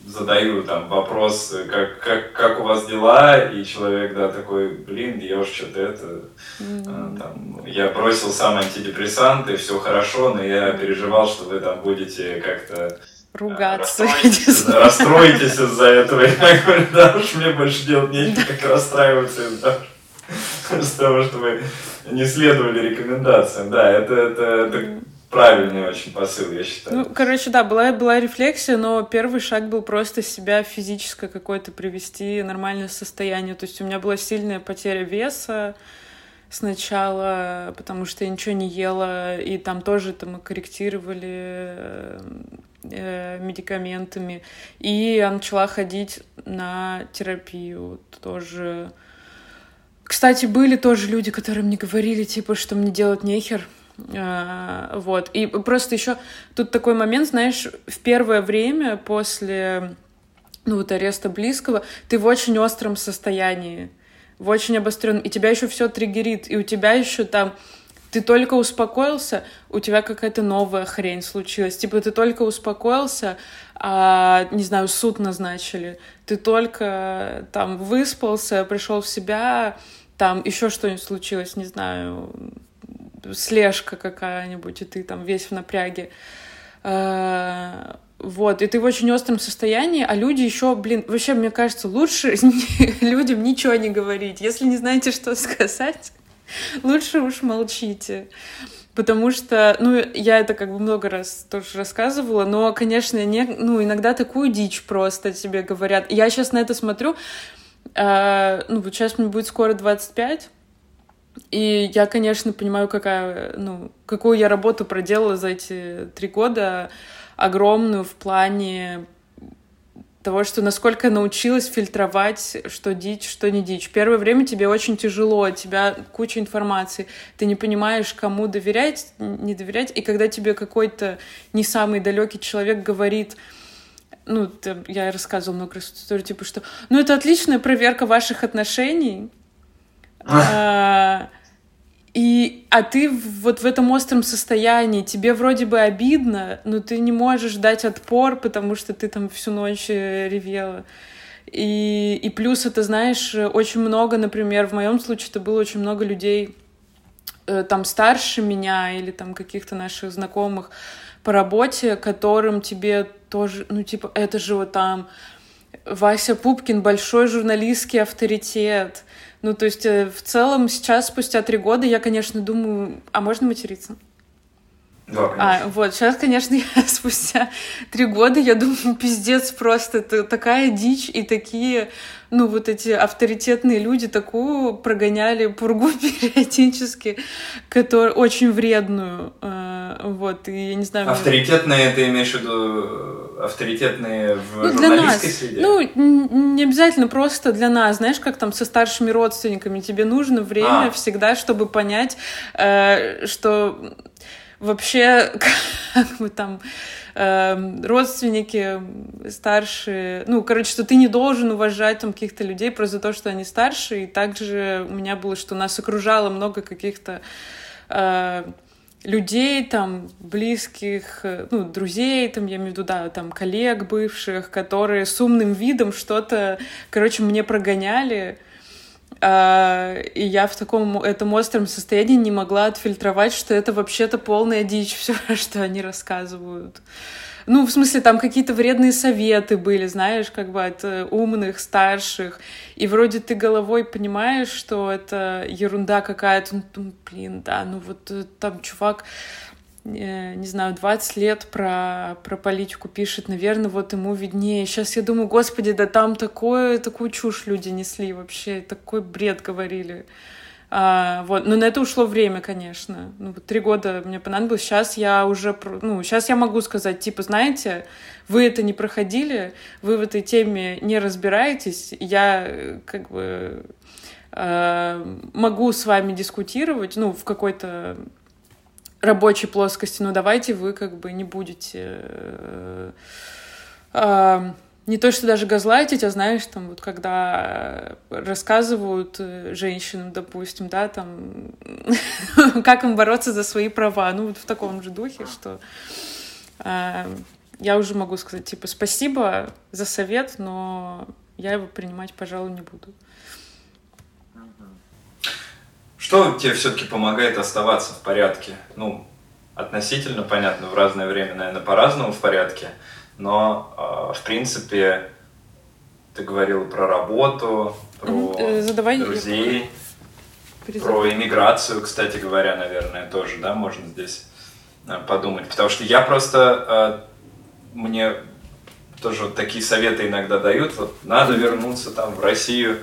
задаю там вопрос, как, как, как у вас дела, и человек, да, такой, блин, я уж что-то это, mm-hmm. там, я бросил сам антидепрессанты, все хорошо, но я переживал, что вы там будете как-то ругаться. Расстроитесь из-за этого. Я говорю, да уж мне больше делать нечего, как расстраиваться из-за того, что вы не следовали рекомендациям. Да, это, это, это правильный очень посыл, я считаю. Ну, короче, да, была, была рефлексия, но первый шаг был просто себя физическое какое-то привести нормальное состояние. То есть у меня была сильная потеря веса, сначала, потому что я ничего не ела, и там тоже там мы корректировали э, медикаментами. И я начала ходить на терапию тоже. Кстати, были тоже люди, которые мне говорили, типа, что мне делать нехер. Э, вот. И просто еще тут такой момент, знаешь, в первое время после ну, вот ареста близкого, ты в очень остром состоянии, в очень обостренном, и тебя еще все триггерит, и у тебя еще там ты только успокоился, у тебя какая-то новая хрень случилась. Типа ты только успокоился, а, не знаю, суд назначили. Ты только там выспался, пришел в себя, там еще что-нибудь случилось, не знаю, слежка какая-нибудь, и ты там весь в напряге. А, вот, и ты в очень остром состоянии, а люди еще, блин, вообще, мне кажется, лучше людям ничего не говорить. Если не знаете, что сказать, лучше уж молчите. Потому что, ну, я это как бы много раз тоже рассказывала, но, конечно, не, ну, иногда такую дичь просто тебе говорят. Я сейчас на это смотрю, э, ну, вот сейчас мне будет скоро 25, и я, конечно, понимаю, какая, ну, какую я работу проделала за эти три года, огромную в плане того, что насколько научилась фильтровать, что дичь, что не дичь. Первое время тебе очень тяжело, у тебя куча информации, ты не понимаешь, кому доверять, не доверять, и когда тебе какой-то не самый далекий человек говорит, ну, я рассказывала много раз историю, типа, что, ну, это отличная проверка ваших отношений, а, и, а ты вот в этом остром состоянии, тебе вроде бы обидно, но ты не можешь дать отпор, потому что ты там всю ночь э, ревела. И, и плюс это, знаешь, очень много, например, в моем случае это было очень много людей э, там старше меня или там каких-то наших знакомых по работе, которым тебе тоже, ну типа, это же вот там Вася Пупкин, большой журналистский авторитет, ну, то есть э, в целом сейчас, спустя три года, я, конечно, думаю, а можно материться? Да, а, конечно. А, вот, сейчас, конечно, я спустя три года, я думаю, пиздец просто, это такая дичь и такие, ну, вот эти авторитетные люди такую прогоняли пургу периодически, которую очень вредную, э, вот, и я не знаю... Авторитетные, мне... ты имеешь в виду авторитетные в ну, для нас. среде? Ну, не обязательно просто для нас. Знаешь, как там со старшими родственниками. Тебе нужно время а. всегда, чтобы понять, э, что вообще как бы там э, родственники старшие, ну, короче, что ты не должен уважать там каких-то людей просто за то, что они старше, и также у меня было, что нас окружало много каких-то э, людей, там, близких, э, ну, друзей, там, я имею в виду, да, там, коллег бывших, которые с умным видом что-то, короче, мне прогоняли, Uh, и я в таком этом остром состоянии не могла отфильтровать, что это вообще-то полная дичь, все, что они рассказывают. Ну, в смысле, там какие-то вредные советы были, знаешь, как бы от э, умных, старших. И вроде ты головой понимаешь, что это ерунда какая-то. Ну, блин, да, ну вот э, там чувак э, не знаю, 20 лет про, про политику пишет, наверное, вот ему виднее. Сейчас я думаю, господи, да там такое, такую чушь люди несли вообще, такой бред говорили. А, вот, но на это ушло время, конечно. Ну, три года мне понадобилось. Сейчас я уже, ну, сейчас я могу сказать, типа, знаете, вы это не проходили, вы в этой теме не разбираетесь, я как бы э, могу с вами дискутировать, ну, в какой-то рабочей плоскости, но давайте вы как бы не будете э, э, не то, что даже газлайтить, а знаешь, там вот когда рассказывают э, женщинам, допустим, да, там, как им бороться за свои права, ну вот в таком же духе, что э, я уже могу сказать, типа, спасибо за совет, но я его принимать, пожалуй, не буду. Что тебе все-таки помогает оставаться в порядке? Ну, относительно понятно, в разное время, наверное, по-разному в порядке, но, э, в принципе, ты говорил про работу, про э, Задавай друзей, про иммиграцию, кстати говоря, наверное, тоже, да, можно здесь э, подумать. Потому что я просто, мне тоже вот такие советы иногда дают, вот надо вернуться там в Россию,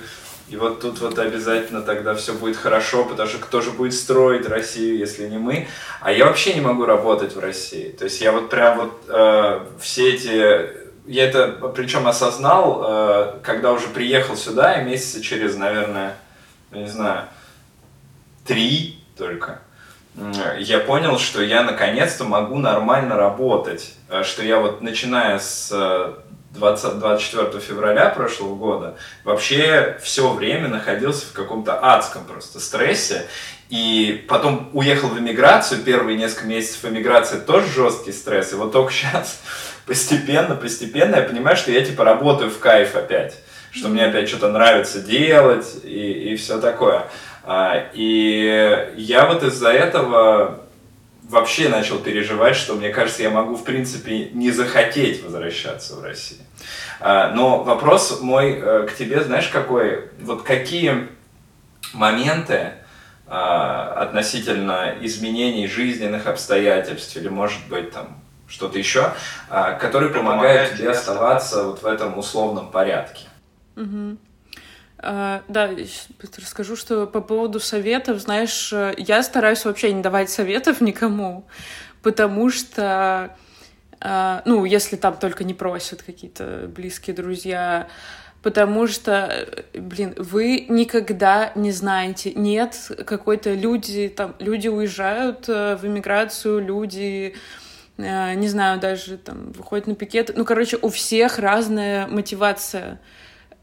и вот тут вот обязательно тогда все будет хорошо, потому что кто же будет строить Россию, если не мы? А я вообще не могу работать в России. То есть я вот прям вот э, все эти... Я это причем осознал, э, когда уже приехал сюда, и месяца через, наверное, не знаю, три только, я понял, что я наконец-то могу нормально работать. Э, что я вот начиная с э, 20, 24 февраля прошлого года вообще все время находился в каком-то адском просто стрессе. И потом уехал в эмиграцию, первые несколько месяцев эмиграции тоже жесткий стресс. И вот только сейчас постепенно, постепенно я понимаю, что я типа работаю в кайф опять. Что мне опять что-то нравится делать и, и все такое. А, и я вот из-за этого вообще начал переживать, что мне кажется, я могу, в принципе, не захотеть возвращаться в Россию. А, но вопрос мой э, к тебе, знаешь, какой? Вот какие моменты а, относительно изменений жизненных обстоятельств или, может быть, там что-то еще, а, которые помогают тебе оставаться вот в этом условном порядке? Угу. Uh, да, расскажу, что по поводу советов, знаешь, я стараюсь вообще не давать советов никому, потому что, uh, ну, если там только не просят какие-то близкие друзья, потому что, блин, вы никогда не знаете, нет какой-то люди, там, люди уезжают э, в эмиграцию, люди э, не знаю, даже там выходят на пикет. Ну, короче, у всех разная мотивация.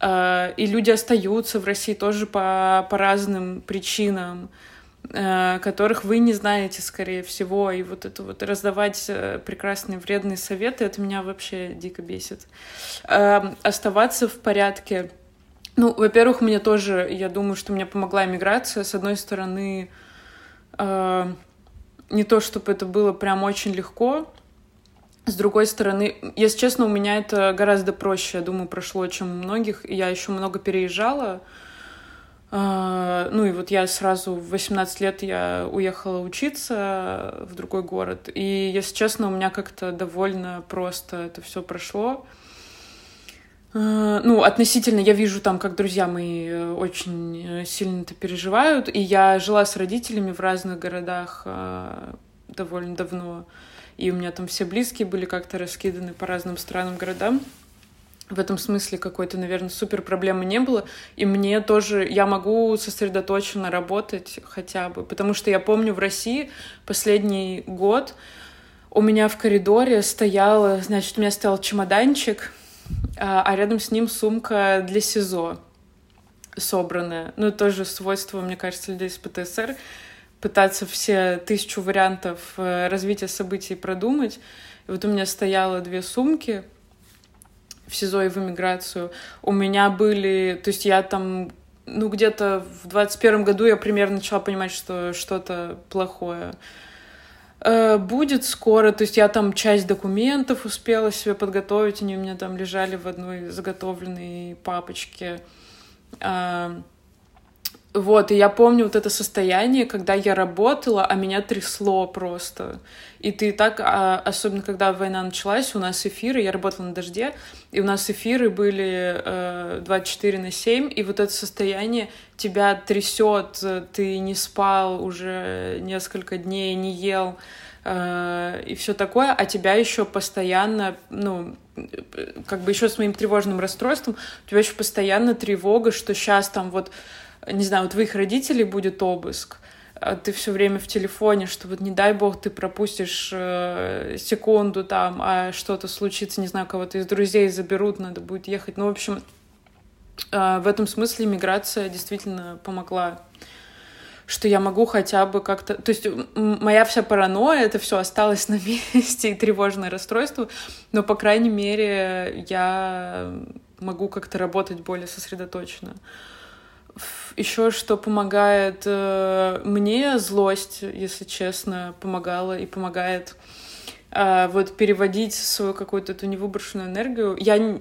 Э, и люди остаются в России тоже по, по разным причинам, э, которых вы не знаете, скорее всего. И вот это вот раздавать э, прекрасные вредные советы, это меня вообще дико бесит. Оставаться в порядке. Ну, во-первых, мне тоже, я думаю, что мне помогла иммиграция. С одной стороны, не то, чтобы это было прям очень легко, с другой стороны, если честно, у меня это гораздо проще, я думаю, прошло, чем у многих. Я еще много переезжала. А, ну и вот я сразу в 18 лет я уехала учиться в другой город. И, если честно, у меня как-то довольно просто это все прошло. А, ну, относительно я вижу там, как друзья мои э, очень э, сильно это переживают. И я жила с родителями в разных городах а, довольно давно и у меня там все близкие были как-то раскиданы по разным странам, городам. В этом смысле какой-то, наверное, супер проблемы не было. И мне тоже, я могу сосредоточенно работать хотя бы, потому что я помню в России последний год у меня в коридоре стоял, значит, у меня стоял чемоданчик, а, а рядом с ним сумка для СИЗО собранная. Ну, тоже свойство, мне кажется, людей с ПТСР пытаться все тысячу вариантов э, развития событий продумать. И вот у меня стояло две сумки в СИЗО и в эмиграцию. У меня были... То есть я там... Ну, где-то в двадцать первом году я примерно начала понимать, что что-то плохое э, будет скоро. То есть я там часть документов успела себе подготовить, они у меня там лежали в одной заготовленной папочке. Вот, и я помню вот это состояние, когда я работала, а меня трясло просто. И ты так, а, особенно когда война началась, у нас эфиры, я работала на дожде, и у нас эфиры были э, 24 на 7, и вот это состояние тебя трясет, ты не спал уже несколько дней, не ел, э, и все такое, а тебя еще постоянно, ну, как бы еще с моим тревожным расстройством, у тебя еще постоянно тревога, что сейчас там вот не знаю, у твоих родителей будет обыск, а ты все время в телефоне, что вот не дай бог ты пропустишь э, секунду там, а что-то случится, не знаю, кого-то из друзей заберут, надо будет ехать. Ну, в общем, э, в этом смысле миграция действительно помогла что я могу хотя бы как-то... То есть моя вся паранойя, это все осталось на месте, и тревожное расстройство, но, по крайней мере, я могу как-то работать более сосредоточенно. Еще что помогает э, мне, злость, если честно, помогала и помогает э, вот переводить свою какую-то эту невыброшенную энергию. Я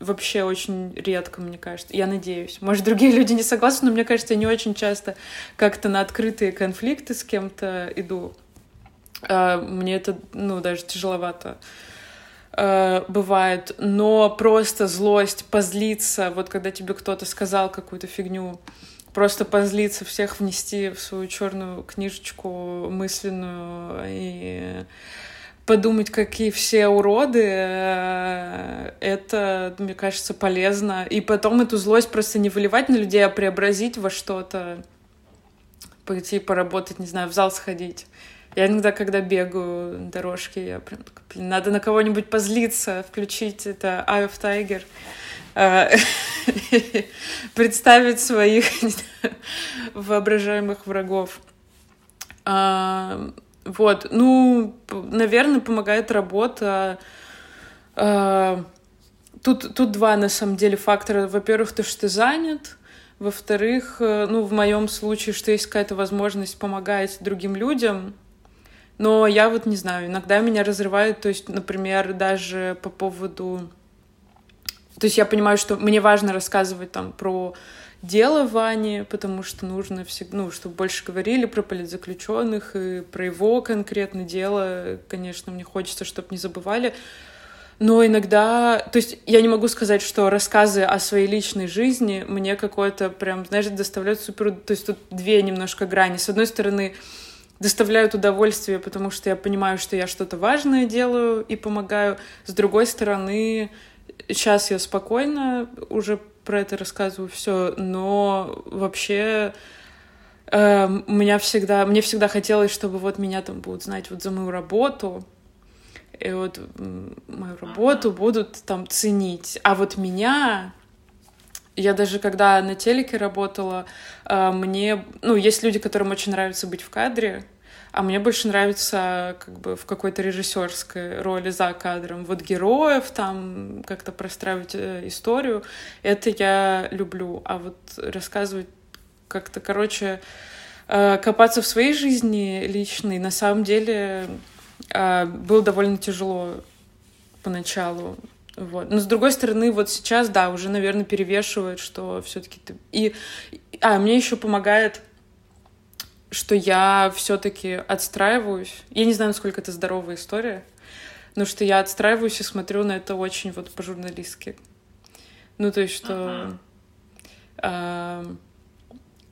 вообще очень редко, мне кажется. Я надеюсь. Может, другие люди не согласны, но мне кажется, я не очень часто как-то на открытые конфликты с кем-то иду. А, мне это, ну, даже тяжеловато а, бывает. Но просто злость, позлиться, вот когда тебе кто-то сказал какую-то фигню, просто позлиться, всех внести в свою черную книжечку мысленную и подумать, какие все уроды, э, это, мне кажется, полезно. И потом эту злость просто не выливать на людей, а преобразить во что-то. Пойти поработать, не знаю, в зал сходить. Я иногда, когда бегаю на дорожке, я прям такая, блин, надо на кого-нибудь позлиться, включить это Eye of Tiger, э, представить своих воображаемых врагов. Вот, ну, наверное, помогает работа. А, тут, тут два, на самом деле, фактора. Во-первых, то, что ты занят. Во-вторых, э, ну, в моем случае, что есть какая-то возможность помогать другим людям. Но я вот не знаю, иногда меня разрывает, то есть, например, даже по поводу... То есть я понимаю, что мне важно рассказывать там про дело Вани, потому что нужно всегда, ну, чтобы больше говорили про политзаключенных и про его конкретное дело. Конечно, мне хочется, чтобы не забывали. Но иногда, то есть я не могу сказать, что рассказы о своей личной жизни мне какое-то прям, знаешь, доставляют супер... То есть тут две немножко грани. С одной стороны, доставляют удовольствие, потому что я понимаю, что я что-то важное делаю и помогаю. С другой стороны, сейчас я спокойно уже про это рассказываю все, но вообще э, у меня всегда, мне всегда хотелось, чтобы вот меня там будут знать вот за мою работу, и вот мою работу будут там ценить. А вот меня, я даже когда на телеке работала, э, мне, ну, есть люди, которым очень нравится быть в кадре, а мне больше нравится как бы в какой-то режиссерской роли за кадром. Вот героев там как-то простраивать э, историю, это я люблю. А вот рассказывать как-то, короче, э, копаться в своей жизни личной, на самом деле было довольно тяжело поначалу. Вот. Но с другой стороны, вот сейчас, да, уже, наверное, перевешивает, что все-таки ты. И. А, мне еще помогает что я все-таки отстраиваюсь. Я не знаю, насколько это здоровая история, но что я отстраиваюсь и смотрю на это очень вот по-журналистски. Ну, то есть, что... Uh-huh. Э,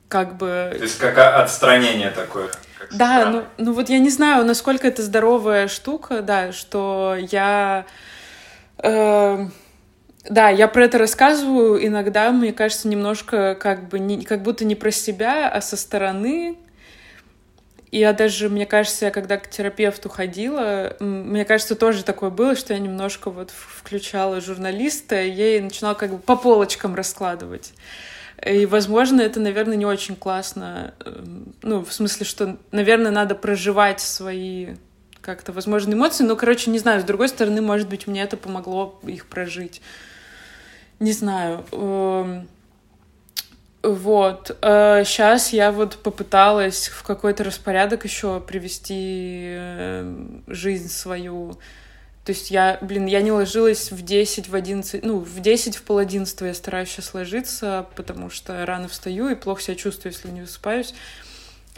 как бы... То есть, как отстранение такое. да, ну, ну вот я не знаю, насколько это здоровая штука, да, что я... Э, да, я про это рассказываю иногда, мне кажется, немножко как бы не, как будто не про себя, а со стороны, я даже, мне кажется, я когда к терапевту ходила, мне кажется, тоже такое было, что я немножко вот включала журналиста, и ей начинала как бы по полочкам раскладывать. И, возможно, это, наверное, не очень классно. Эм, ну, в смысле, что, наверное, надо проживать свои как-то возможные эмоции. Но, короче, не знаю, с другой стороны, может быть, мне это помогло их прожить. Не знаю. Эм, вот. Сейчас э, я вот попыталась в какой-то распорядок еще привести э, жизнь свою. То есть я, блин, я не ложилась в 10, в 11, ну, в 10, в пол одиннадцатого я стараюсь сейчас ложиться, потому что рано встаю и плохо себя чувствую, если не высыпаюсь.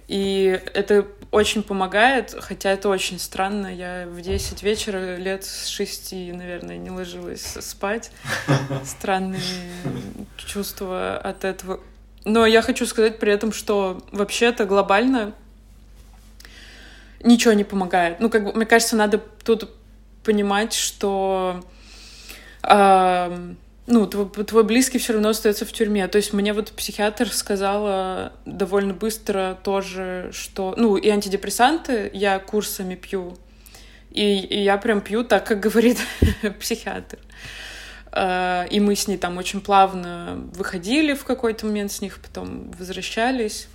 И это очень помогает, хотя это очень странно. Я в 10 вечера лет с 6, наверное, не ложилась спать. Странные чувства от этого. Но я хочу сказать при этом, что вообще-то глобально ничего не помогает. Ну, как бы, мне кажется, надо тут понимать, что э, ну, твой, твой близкий все равно остается в тюрьме. То есть мне вот психиатр сказала довольно быстро тоже, что... Ну, и антидепрессанты я курсами пью. И, и я прям пью так, как говорит психиатр. А, и мы с ней там очень плавно выходили в какой-то момент с них, потом возвращались.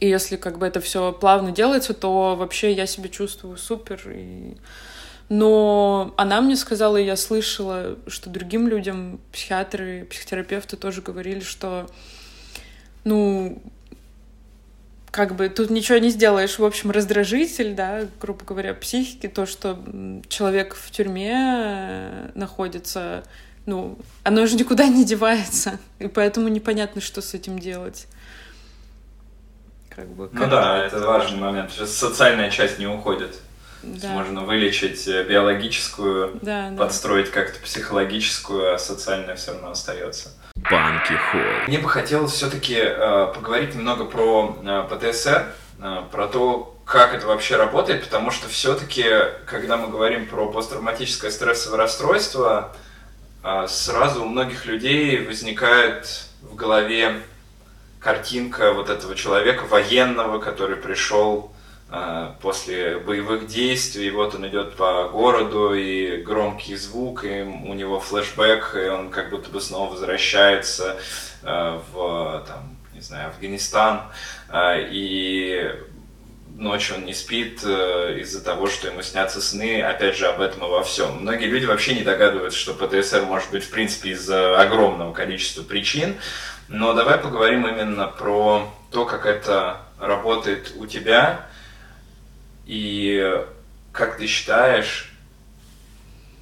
И если как бы это все плавно делается, то вообще я себя чувствую супер. И... Но она мне сказала, и я слышала, что другим людям психиатры, психотерапевты тоже говорили, что ну, как бы тут ничего не сделаешь. В общем, раздражитель, да, грубо говоря, психики, то, что человек в тюрьме находится, ну, оно же никуда не девается, и поэтому непонятно, что с этим делать. Как бы, ну как... Ну да, это важный момент. Социальная часть не уходит. Да. Можно вылечить э, биологическую, да, подстроить да. как-то психологическую, а социальная все равно остается. Банки Холл. Мне бы хотелось все-таки э, поговорить немного про э, ПТСР, э, про то, как это вообще работает, потому что все-таки, когда мы говорим про посттравматическое стрессовое расстройство, э, сразу у многих людей возникает в голове картинка вот этого человека военного, который пришел после боевых действий, вот он идет по городу, и громкий звук, и у него флешбэк, и он как будто бы снова возвращается а, в, там, не знаю, Афганистан, а, и ночью он не спит э, из-за того, что ему снятся сны, опять же, об этом и во всем. Многие люди вообще не догадываются, что ПТСР может быть, в принципе, из-за огромного количества причин, но давай поговорим именно про то, как это работает у тебя, и как ты считаешь,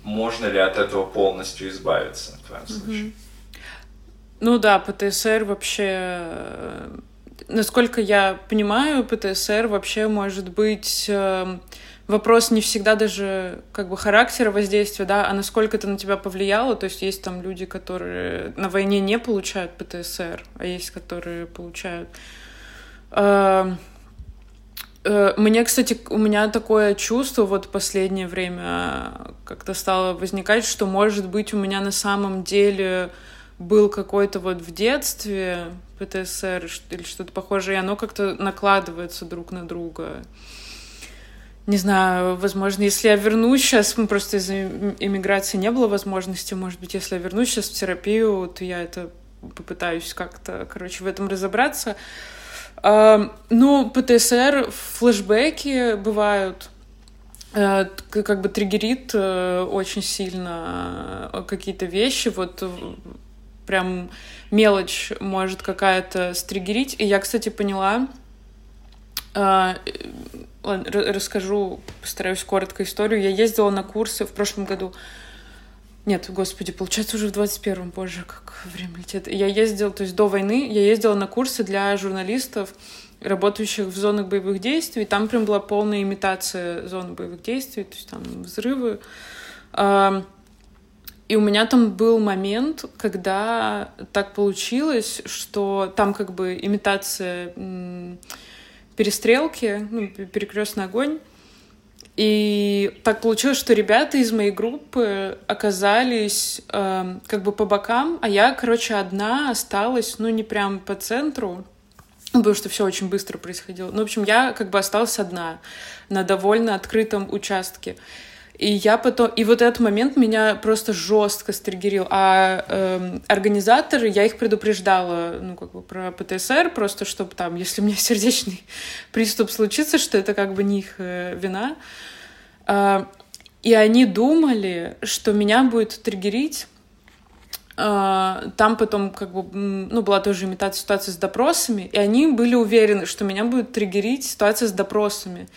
можно ли от этого полностью избавиться в твоем случае? Ну да, ПТСР вообще, насколько я понимаю, ПТСР вообще может быть эм, вопрос не всегда даже как бы характера воздействия, да, а насколько это на тебя повлияло. То есть есть там люди, которые на войне не получают ПТСР, а есть, которые получают. Э, мне, кстати, у меня такое чувство вот последнее время как-то стало возникать, что, может быть, у меня на самом деле был какой-то вот в детстве ПТСР или что-то похожее, и оно как-то накладывается друг на друга. Не знаю, возможно, если я вернусь сейчас, ну, просто из-за иммиграции не было возможности, может быть, если я вернусь сейчас в терапию, то я это попытаюсь как-то, короче, в этом разобраться. Ну, ПТСР, флешбеки бывают, э, как бы триггерит э, очень сильно э, какие-то вещи, вот прям мелочь может какая-то стригерить. И я, кстати, поняла, расскажу, постараюсь коротко историю. Я ездила на курсы в прошлом году нет, господи, получается уже в 21-м, боже, как время летит. Я ездила, то есть до войны, я ездила на курсы для журналистов, работающих в зонах боевых действий. Там прям была полная имитация зон боевых действий, то есть там взрывы. И у меня там был момент, когда так получилось, что там как бы имитация перестрелки, ну, перекрестный огонь, и так получилось, что ребята из моей группы оказались э, как бы по бокам, а я, короче, одна осталась, ну, не прям по центру, потому что все очень быстро происходило. Ну, в общем, я как бы осталась одна на довольно открытом участке. И я потом... И вот этот момент меня просто жестко стригерил. А э, организаторы, я их предупреждала, ну, как бы про ПТСР, просто чтобы там, если у меня сердечный приступ случится, что это как бы не их э, вина. Э, и они думали, что меня будет триггерить Uh, там потом как бы, ну, была тоже имитация ситуации с допросами, и они были уверены, что меня будет триггерить ситуация с допросами.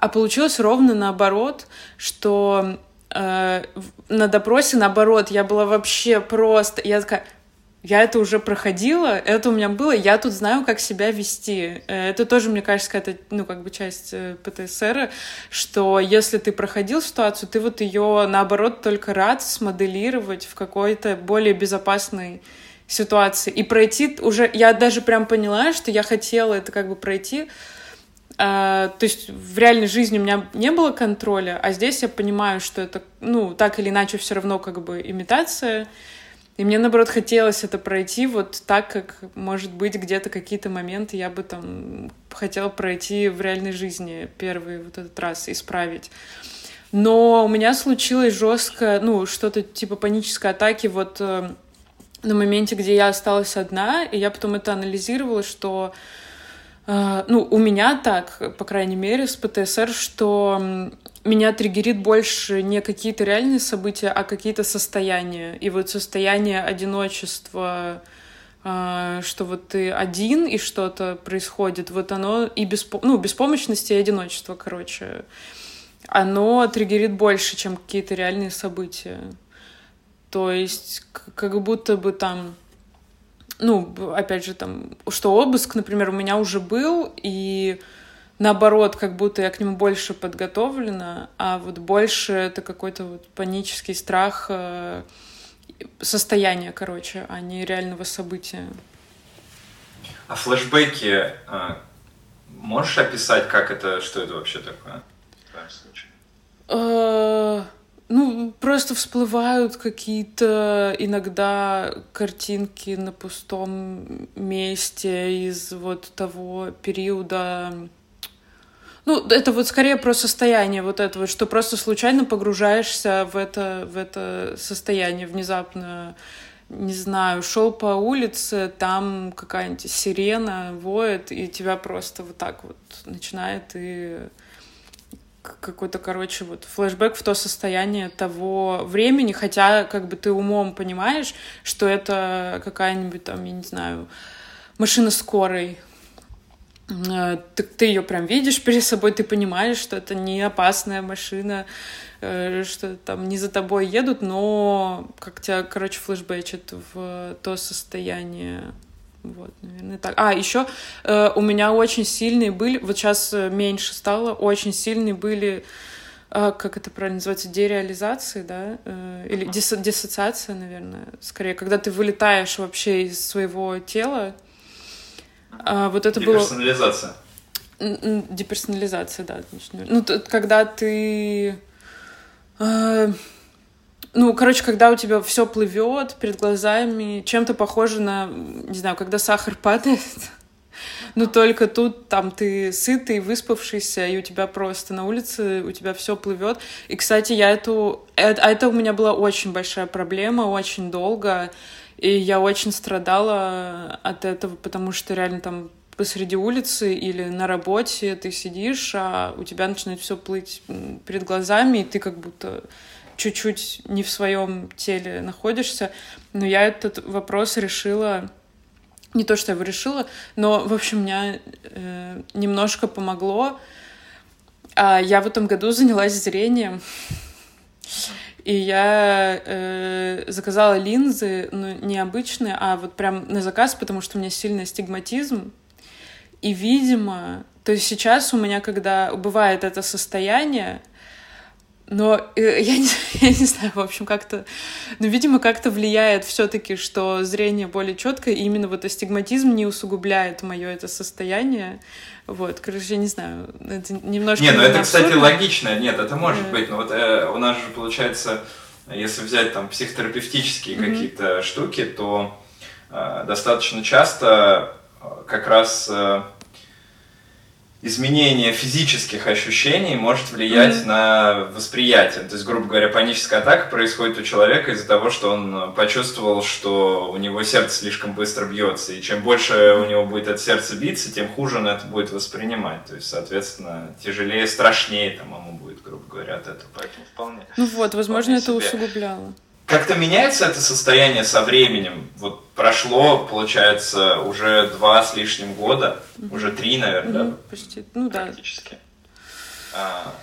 А получилось ровно наоборот, что э, на допросе наоборот, я была вообще просто... Я такая, я это уже проходила, это у меня было, я тут знаю, как себя вести. Э, это тоже, мне кажется, какая-то, ну, как бы часть э, ПТСР, что если ты проходил ситуацию, ты вот ее, наоборот, только рад смоделировать в какой-то более безопасной ситуации. И пройти уже... Я даже прям поняла, что я хотела это как бы пройти, а, то есть в реальной жизни у меня не было контроля, а здесь я понимаю, что это, ну, так или иначе все равно как бы имитация. И мне, наоборот, хотелось это пройти вот так, как, может быть, где-то какие-то моменты я бы там хотела пройти в реальной жизни первый вот этот раз, исправить. Но у меня случилось жестко, ну, что-то типа панической атаки вот э, на моменте, где я осталась одна, и я потом это анализировала, что ну, у меня так, по крайней мере, с ПТСР, что меня триггерит больше не какие-то реальные события, а какие-то состояния. И вот состояние одиночества, э, что вот ты один и что-то происходит, вот оно и беспо... ну, беспомощности и одиночество, короче, оно триггерит больше, чем какие-то реальные события. То есть как будто бы там ну, опять же, там, что обыск, например, у меня уже был, и наоборот, как будто я к нему больше подготовлена, а вот больше это какой-то вот панический страх э, состояния, короче, а не реального события. А флешбеки э, можешь описать, как это, что это вообще такое? В ну, просто всплывают какие-то иногда картинки на пустом месте из вот того периода ну, это вот скорее про состояние вот этого, что просто случайно погружаешься в это, в это состояние внезапно. Не знаю, шел по улице, там какая-нибудь сирена воет, и тебя просто вот так вот начинает и какой-то, короче, вот флешбэк в то состояние того времени, хотя как бы ты умом понимаешь, что это какая-нибудь там, я не знаю, машина скорой, Э, ты, ты ее прям видишь перед собой, ты понимаешь, что это не опасная машина, э, что там не за тобой едут, но как тебя, короче, флешбэчит в то состояние. Вот, наверное, так. А, еще э, у меня очень сильные были, вот сейчас меньше стало, очень сильные были, э, как это правильно называется, дереализации, да, э, или дис диссоциация, наверное, скорее, когда ты вылетаешь вообще из своего тела, а, вот это было... Деперсонализация. Деперсонализация, да, отлично. Ну, когда ты... Э, ну, короче, когда у тебя все плывет перед глазами, чем-то похоже на, не знаю, когда сахар падает, но только тут там ты сытый, выспавшийся, и у тебя просто на улице у тебя все плывет. И, кстати, я эту... Это, а это у меня была очень большая проблема, очень долго. И я очень страдала от этого, потому что реально там посреди улицы или на работе ты сидишь, а у тебя начинает все плыть перед глазами, и ты как будто чуть-чуть не в своем теле находишься. Но я этот вопрос решила не то, что я его решила, но, в общем, меня э, немножко помогло. А я в этом году занялась зрением. И я э, заказала линзы, ну, не обычные, а вот прям на заказ, потому что у меня сильный астигматизм. И, видимо, то есть сейчас у меня, когда бывает это состояние, но э, я, не, я не знаю, в общем, как-то, но, видимо, как-то влияет все-таки, что зрение более четкое, и именно вот астигматизм не усугубляет мое это состояние. Вот, короче, я не знаю, это немножко... Не, ну это, кстати, логично, нет, это может mm. быть, но вот э, у нас же получается, если взять там психотерапевтические mm-hmm. какие-то штуки, то э, достаточно часто э, как раз... Э, изменение физических ощущений может влиять mm-hmm. на восприятие. То есть, грубо говоря, паническая атака происходит у человека из-за того, что он почувствовал, что у него сердце слишком быстро бьется. И чем больше у него будет это сердце биться, тем хуже он это будет воспринимать. То есть, соответственно, тяжелее, страшнее там ему будет, грубо говоря, от этого. Поэтому вполне. Ну вот, возможно, это себе. усугубляло. Как-то меняется это состояние со временем? Вот прошло, получается, уже два с лишним года, mm-hmm. уже три, наверное, mm-hmm. да? Почти, ну да. Практически. А,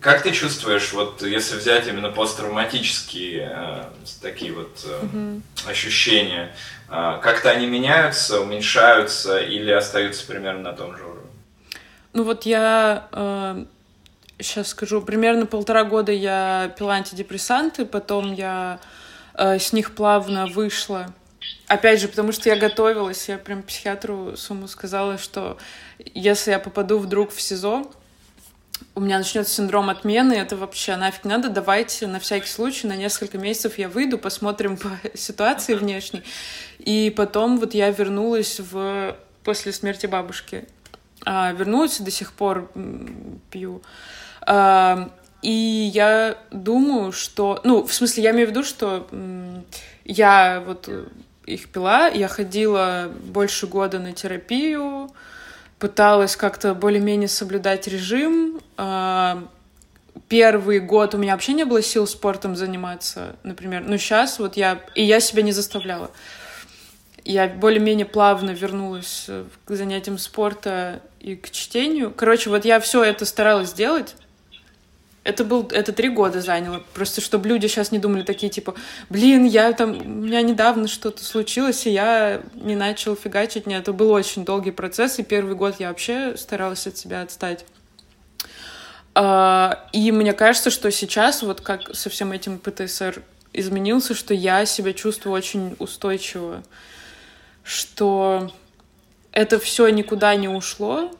как ты чувствуешь, вот если взять именно посттравматические а, такие вот а, mm-hmm. ощущения, а, как-то они меняются, уменьшаются или остаются примерно на том же уровне? Ну вот я э, сейчас скажу, примерно полтора года я пила антидепрессанты, потом я э, с них плавно вышла. Опять же, потому что я готовилась, я прям психиатру сумму сказала, что если я попаду вдруг в СИЗО, у меня начнется синдром отмены, это вообще нафиг надо, давайте на всякий случай на несколько месяцев я выйду, посмотрим по ситуации внешней. И потом вот я вернулась в после смерти бабушки. А, вернулась до сих пор пью. И я думаю, что... Ну, в смысле, я имею в виду, что я вот их пила, я ходила больше года на терапию, пыталась как-то более-менее соблюдать режим. Первый год у меня вообще не было сил спортом заниматься, например. Но сейчас вот я... И я себя не заставляла. Я более-менее плавно вернулась к занятиям спорта и к чтению. Короче, вот я все это старалась сделать, это был, это три года заняло. Просто чтобы люди сейчас не думали такие, типа, блин, я там, у меня недавно что-то случилось, и я не начал фигачить. Нет, это был очень долгий процесс, и первый год я вообще старалась от себя отстать. А, и мне кажется, что сейчас, вот как со всем этим ПТСР изменился, что я себя чувствую очень устойчиво, что это все никуда не ушло,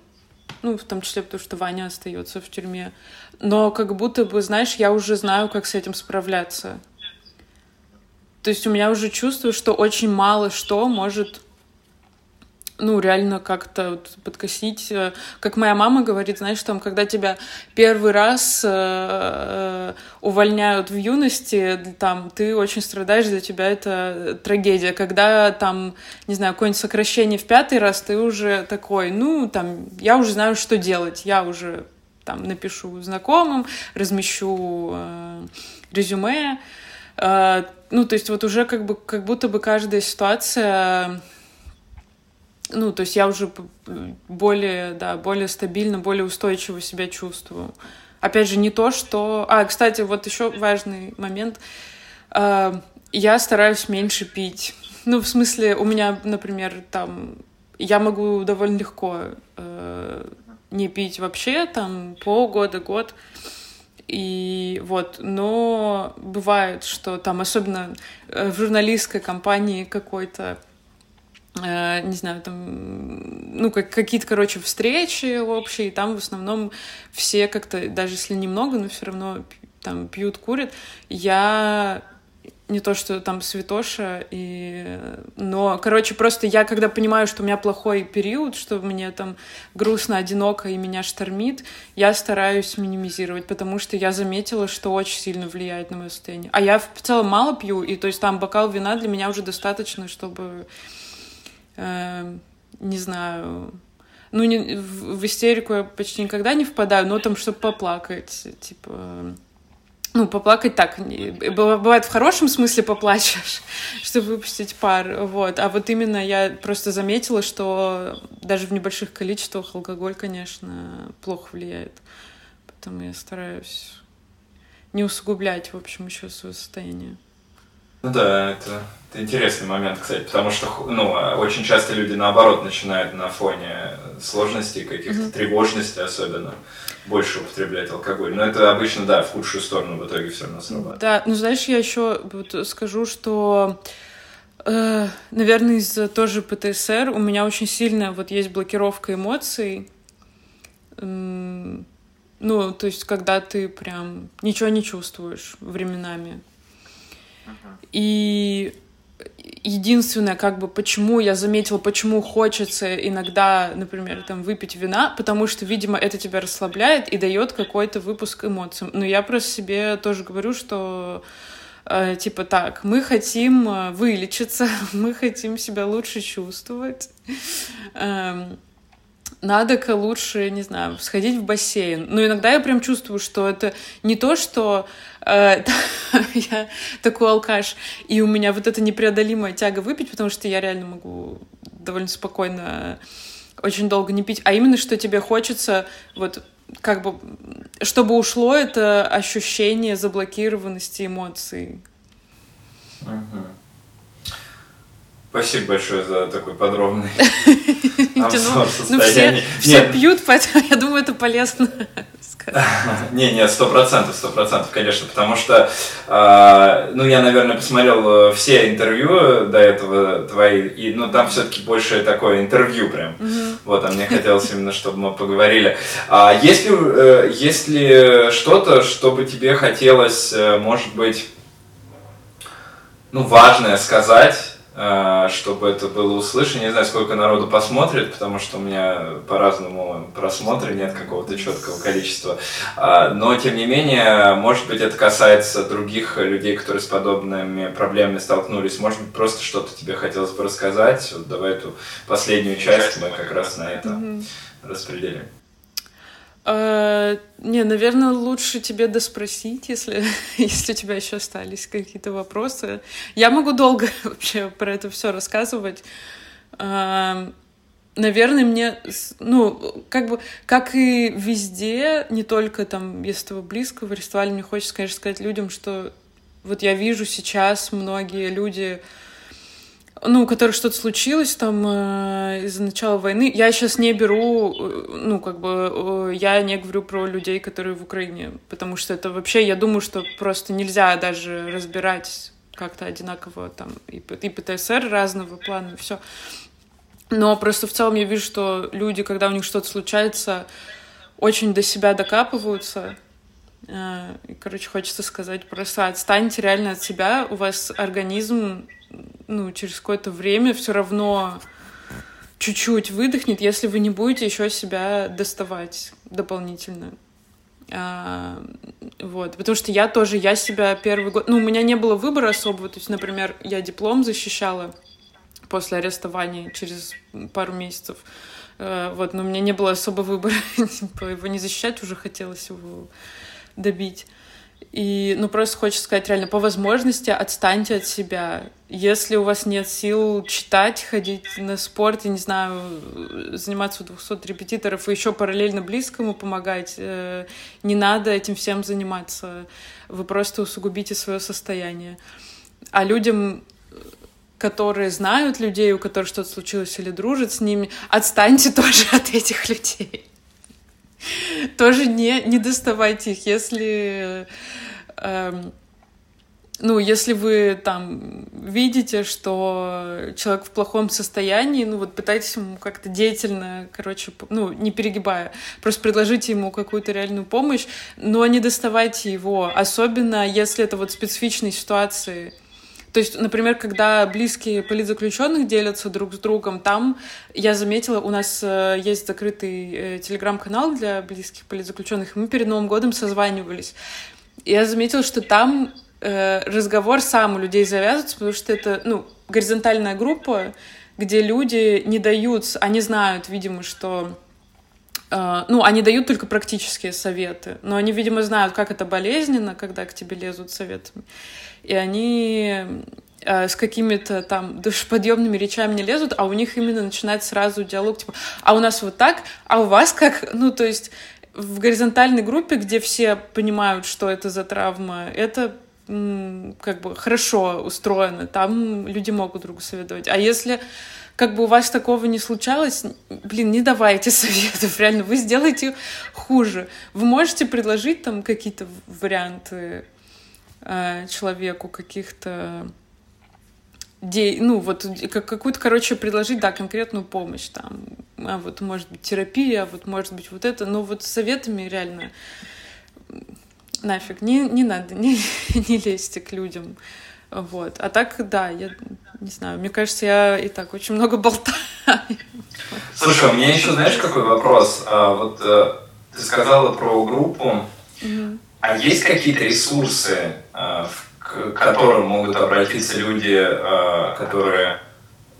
ну, в том числе потому, что Ваня остается в тюрьме, но как будто бы, знаешь, я уже знаю, как с этим справляться. То есть у меня уже чувство, что очень мало что может ну, реально как-то подкосить. Э, как моя мама говорит, знаешь, там, когда тебя первый раз э, э, увольняют в юности, там, ты очень страдаешь, для тебя это трагедия. Когда там, не знаю, какое-нибудь сокращение в пятый раз, ты уже такой, ну, там, я уже знаю, что делать, я уже там напишу знакомым, размещу э, резюме. Э, ну, то есть вот уже как бы как будто бы каждая ситуация ну, то есть я уже более, да, более стабильно, более устойчиво себя чувствую. Опять же, не то, что... А, кстати, вот еще важный момент. А, я стараюсь меньше пить. Ну, в смысле, у меня, например, там... Я могу довольно легко э, не пить вообще, там, полгода, год. И вот, но бывает, что там, особенно э, в журналистской компании какой-то, Э, не знаю, там, ну, как, какие-то, короче, встречи общие, и там в основном все как-то, даже если немного, но все равно там пьют, курят. Я не то, что там святоша, и... но, короче, просто я, когда понимаю, что у меня плохой период, что мне там грустно, одиноко и меня штормит, я стараюсь минимизировать, потому что я заметила, что очень сильно влияет на мое состояние. А я в целом мало пью, и то есть там бокал вина для меня уже достаточно, чтобы э, не знаю, ну, не, в, в истерику я почти никогда не впадаю, но там, чтобы поплакать, типа... Ну, поплакать так, бывает в хорошем смысле поплачешь, чтобы выпустить пар, вот. А вот именно я просто заметила, что даже в небольших количествах алкоголь, конечно, плохо влияет. Поэтому я стараюсь не усугублять, в общем, еще свое состояние. Ну да, это, это интересный момент, кстати, потому что ну, очень часто люди наоборот начинают на фоне сложностей, каких-то mm-hmm. тревожности особенно больше употреблять алкоголь. Но это обычно, да, в худшую сторону в итоге все равно срабатывает. Да, ну знаешь, я еще вот скажу, что э, наверное, из-за тоже ПТСР у меня очень сильно вот есть блокировка эмоций. Эм, ну, то есть, когда ты прям ничего не чувствуешь временами. И единственное, как бы, почему я заметила, почему хочется иногда, например, там, выпить вина, потому что, видимо, это тебя расслабляет и дает какой-то выпуск эмоций. Но я просто себе тоже говорю, что э, типа так, мы хотим э, вылечиться, мы хотим себя лучше чувствовать. Эм, надо-ка лучше, не знаю, сходить в бассейн. Но иногда я прям чувствую, что это не то, что я такой алкаш, и у меня вот эта непреодолимая тяга выпить, потому что я реально могу довольно спокойно очень долго не пить, а именно, что тебе хочется вот как бы, чтобы ушло это ощущение заблокированности эмоций. Uh-huh. Спасибо большое за такой подробный обзор состояния. Ну, все пьют, поэтому я думаю, это полезно Не, не, сто процентов, сто процентов, конечно, потому что, а, ну, я, наверное, посмотрел э, все интервью до этого твои, и, ну, там все-таки больше такое интервью прям. Вот, а мне хотелось именно, чтобы мы поговорили. А есть ли, э, есть ли что-то, что бы тебе хотелось, э, может быть, ну, важное сказать, чтобы это было услышано. Не знаю, сколько народу посмотрит, потому что у меня по-разному просмотры, нет какого-то четкого количества. А, но, тем не менее, может быть, это касается других людей, которые с подобными проблемами столкнулись. Может быть, просто что-то тебе хотелось бы рассказать. Вот давай эту последнюю часть мы как раз на это распределим. Uh, не, наверное, лучше тебе доспросить, если, если у тебя еще остались какие-то вопросы. Я могу долго вообще про это все рассказывать. Uh, наверное, мне, ну, как бы, как и везде, не только там, если ты близко в рестовале, мне хочется, конечно, сказать людям, что вот я вижу сейчас многие люди, ну, у которых что-то случилось там э, из-за начала войны. Я сейчас не беру, э, ну, как бы, э, я не говорю про людей, которые в Украине, потому что это вообще, я думаю, что просто нельзя даже разбирать как-то одинаково там и, и ПТСР разного плана, все. Но просто в целом я вижу, что люди, когда у них что-то случается, очень до себя докапываются. Э, и, короче, хочется сказать просто отстаньте реально от себя, у вас организм ну, через какое-то время все равно чуть-чуть выдохнет, если вы не будете еще себя доставать дополнительно. А, вот, потому что я тоже, я себя первый год, ну, у меня не было выбора особого, то есть, например, я диплом защищала после арестования через пару месяцев, а, вот, но у меня не было особо выбора, типа, его не защищать, уже хотелось его добить. И, ну, просто хочется сказать реально, по возможности отстаньте от себя. Если у вас нет сил читать, ходить на спорт, я не знаю, заниматься у 200 репетиторов и еще параллельно близкому помогать, э, не надо этим всем заниматься. Вы просто усугубите свое состояние. А людям, которые знают людей, у которых что-то случилось или дружат с ними, отстаньте тоже от этих людей тоже не, не доставайте их, если... Эм, ну, если вы там видите, что человек в плохом состоянии, ну вот пытайтесь ему как-то деятельно, короче, ну, не перегибая, просто предложите ему какую-то реальную помощь, но не доставайте его, особенно если это вот специфичные ситуации, то есть, например, когда близкие политзаключенных делятся друг с другом, там я заметила, у нас э, есть закрытый э, телеграм-канал для близких политзаключенных, и мы перед Новым годом созванивались. Я заметила, что там э, разговор сам у людей завязывается, потому что это, ну, горизонтальная группа, где люди не дают, они знают, видимо, что ну, они дают только практические советы, но они, видимо, знают, как это болезненно, когда к тебе лезут советами и они э, с какими-то там душеподъемными речами не лезут, а у них именно начинается сразу диалог, типа, а у нас вот так, а у вас как? Ну, то есть в горизонтальной группе, где все понимают, что это за травма, это как бы хорошо устроено, там люди могут другу советовать. А если как бы у вас такого не случалось, блин, не давайте советов, реально, вы сделаете хуже. Вы можете предложить там какие-то варианты Э, человеку каких-то де... ну вот какую-то, короче, предложить, да, конкретную помощь там, а вот может быть терапия, а вот может быть вот это, но вот советами реально нафиг, не, не надо, не, не лезьте к людям, вот. А так, да, я не знаю, мне кажется, я и так очень много болтаю. Слушай, у меня еще, знаешь, какой вопрос? А, вот э, ты сказала про группу, угу. А есть какие-то ресурсы, э, к которым могут обратиться люди, э, которые,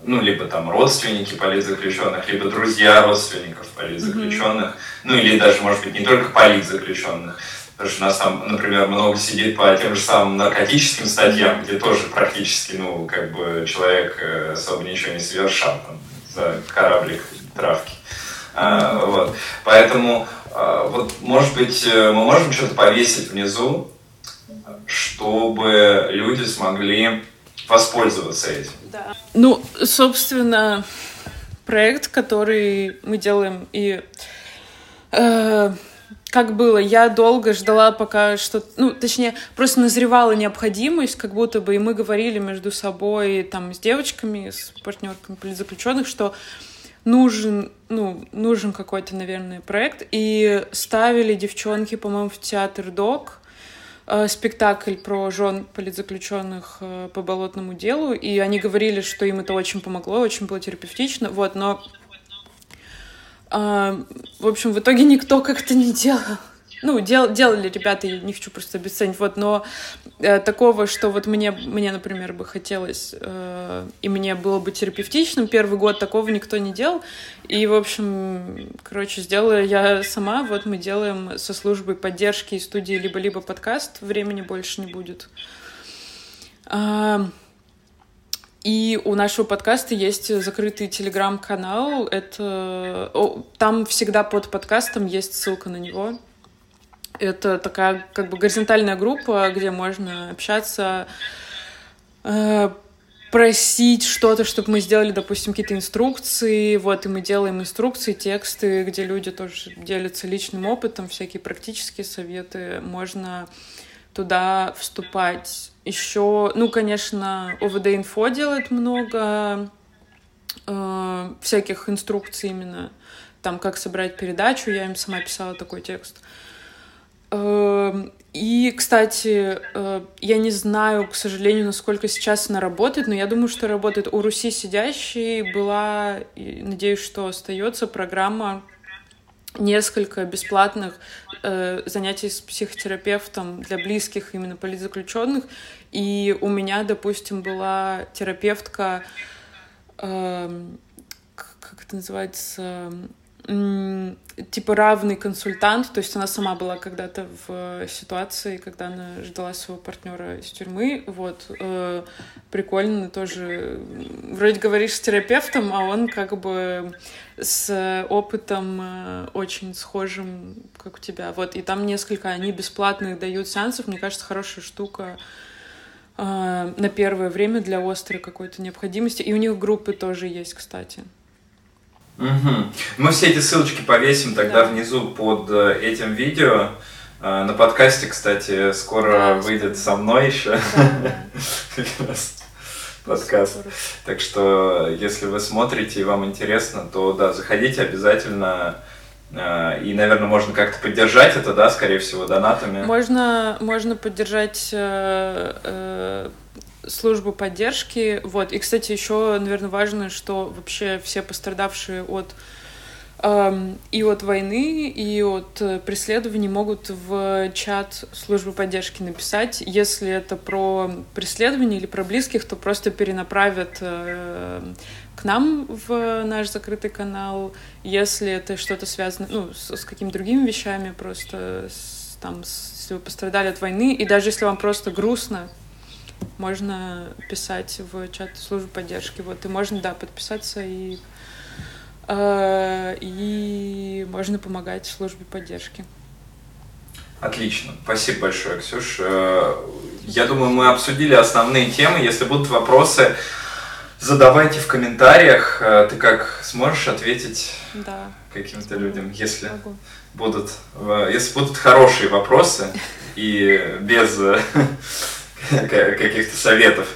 ну, либо там родственники политзаключенных, либо друзья родственников политзаключенных, mm-hmm. ну, или даже, может быть, не только политзаключенных, Потому что у нас там, например, много сидит по тем же самым наркотическим статьям, где тоже практически, ну, как бы человек э, особо ничего не совершал там, за кораблик травки. А, вот. Поэтому вот, может быть, э, мы можем что-то повесить внизу, чтобы люди смогли воспользоваться этим. Да. Ну, собственно, проект, который мы делаем и э, как было, я долго ждала, пока что, ну, точнее, просто назревала необходимость, как будто бы, и мы говорили между собой, там, с девочками, с партнерками политзаключенных, что нужен, ну, нужен какой-то, наверное, проект, и ставили девчонки, по-моему, в театр ДОК, э, спектакль про жен политзаключенных э, по болотному делу, и они говорили, что им это очень помогло, очень было терапевтично, вот, но а, в общем, в итоге никто как-то не делал. Ну, дел, делали ребята, я не хочу просто обесценить, вот, но э, такого, что вот мне, мне, например, бы хотелось, э, и мне было бы терапевтичным, первый год такого никто не делал, и, в общем, короче, сделала я сама, вот мы делаем со службой поддержки и студии «Либо-либо подкаст», времени больше не будет. А, и у нашего подкаста есть закрытый телеграм-канал. Это там всегда под подкастом есть ссылка на него. Это такая как бы горизонтальная группа, где можно общаться, э, просить что-то, чтобы мы сделали, допустим, какие-то инструкции. Вот, и мы делаем инструкции, тексты, где люди тоже делятся личным опытом, всякие практические советы. Можно туда вступать. Еще, ну, конечно, ОВД-инфо делает много э, всяких инструкций именно, там, как собрать передачу, я им сама писала такой текст. Э, и, кстати, э, я не знаю, к сожалению, насколько сейчас она работает, но я думаю, что работает. У Руси сидящей была, и надеюсь, что остается программа несколько бесплатных э, занятий с психотерапевтом для близких именно политзаключенных. И у меня, допустим, была терапевтка, э, как это называется, типа равный консультант, то есть она сама была когда-то в ситуации, когда она ждала своего партнера из тюрьмы, вот, э, прикольно тоже, вроде говоришь с терапевтом, а он как бы с опытом э, очень схожим, как у тебя, вот, и там несколько, они бесплатных дают сеансов, мне кажется, хорошая штука, э, на первое время для острой какой-то необходимости, и у них группы тоже есть, кстати. Угу. Мы все эти ссылочки повесим тогда да. внизу под э, этим видео. Э, на подкасте, кстати, скоро да, выйдет со мной еще. Да. подкаст. Так что, если вы смотрите и вам интересно, то да, заходите обязательно. Э, и, наверное, можно как-то поддержать это, да, скорее всего, донатами. Можно, можно поддержать службу поддержки. Вот. И, кстати, еще, наверное, важно, что вообще все пострадавшие от и от войны, и от э, преследований могут в чат службы поддержки написать. Если это про преследование или про близких, то просто перенаправят э, к нам в наш закрытый канал. Если это что-то связано ну, с, с какими-то другими вещами, просто с, там, с, если вы пострадали от войны, и даже если вам просто грустно, можно писать в чат службы поддержки. Вот, и можно, да, подписаться и, и можно помогать службе поддержки. Отлично. Спасибо большое, Ксюш. Э, я думаю, мы обсудили основные темы. Если будут вопросы, задавайте в комментариях. Э, ты как сможешь ответить да, каким-то людям, если могу. будут, э, если будут хорошие вопросы и без каких-то советов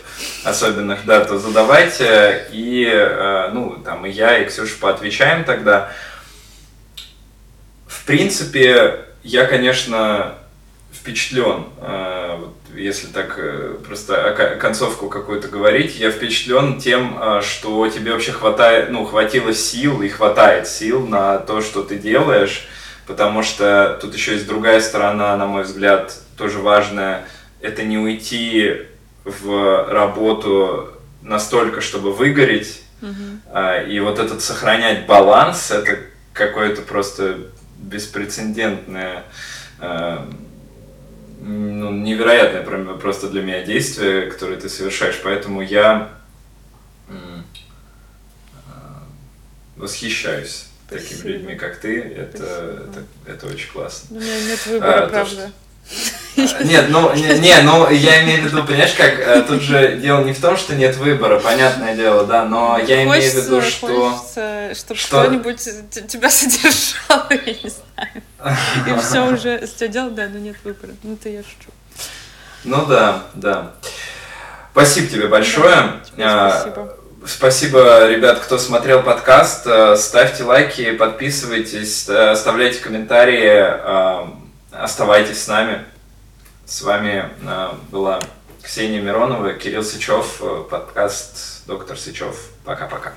особенных, да, то задавайте, и, э, ну, там, и я, и Ксюша поотвечаем тогда. В принципе, я, конечно, впечатлен, э, если так э, просто концовку какую-то говорить, я впечатлен тем, что тебе вообще хватает, ну, хватило сил и хватает сил на то, что ты делаешь, потому что тут еще есть другая сторона, на мой взгляд, тоже важная, это не уйти в работу настолько, чтобы выгореть, uh-huh. и вот этот сохранять баланс, это какое-то просто беспрецедентное, а, ну, невероятное просто для меня действие, которое ты совершаешь. Поэтому я а, восхищаюсь Спасибо. такими людьми, как ты. Это, это, это очень классно. У меня нет выбора, а, правда. То, Нет, ну, не, не, ну, я имею в виду, понимаешь, как, э, тут же дело не в том, что нет выбора, понятное дело, да, но я имею в виду, что... Хочется, чтобы что... кто-нибудь тебя содержал, я не знаю. И все уже, все делал, да, но нет выбора. Ну, это я шучу. Ну да, да. Спасибо тебе большое. Да, спасибо. Спасибо, ребят, кто смотрел подкаст. Э, ставьте лайки, подписывайтесь, э, оставляйте комментарии, оставайтесь с нами. С вами была Ксения Миронова, Кирилл Сычев, подкаст «Доктор Сычев». Пока-пока.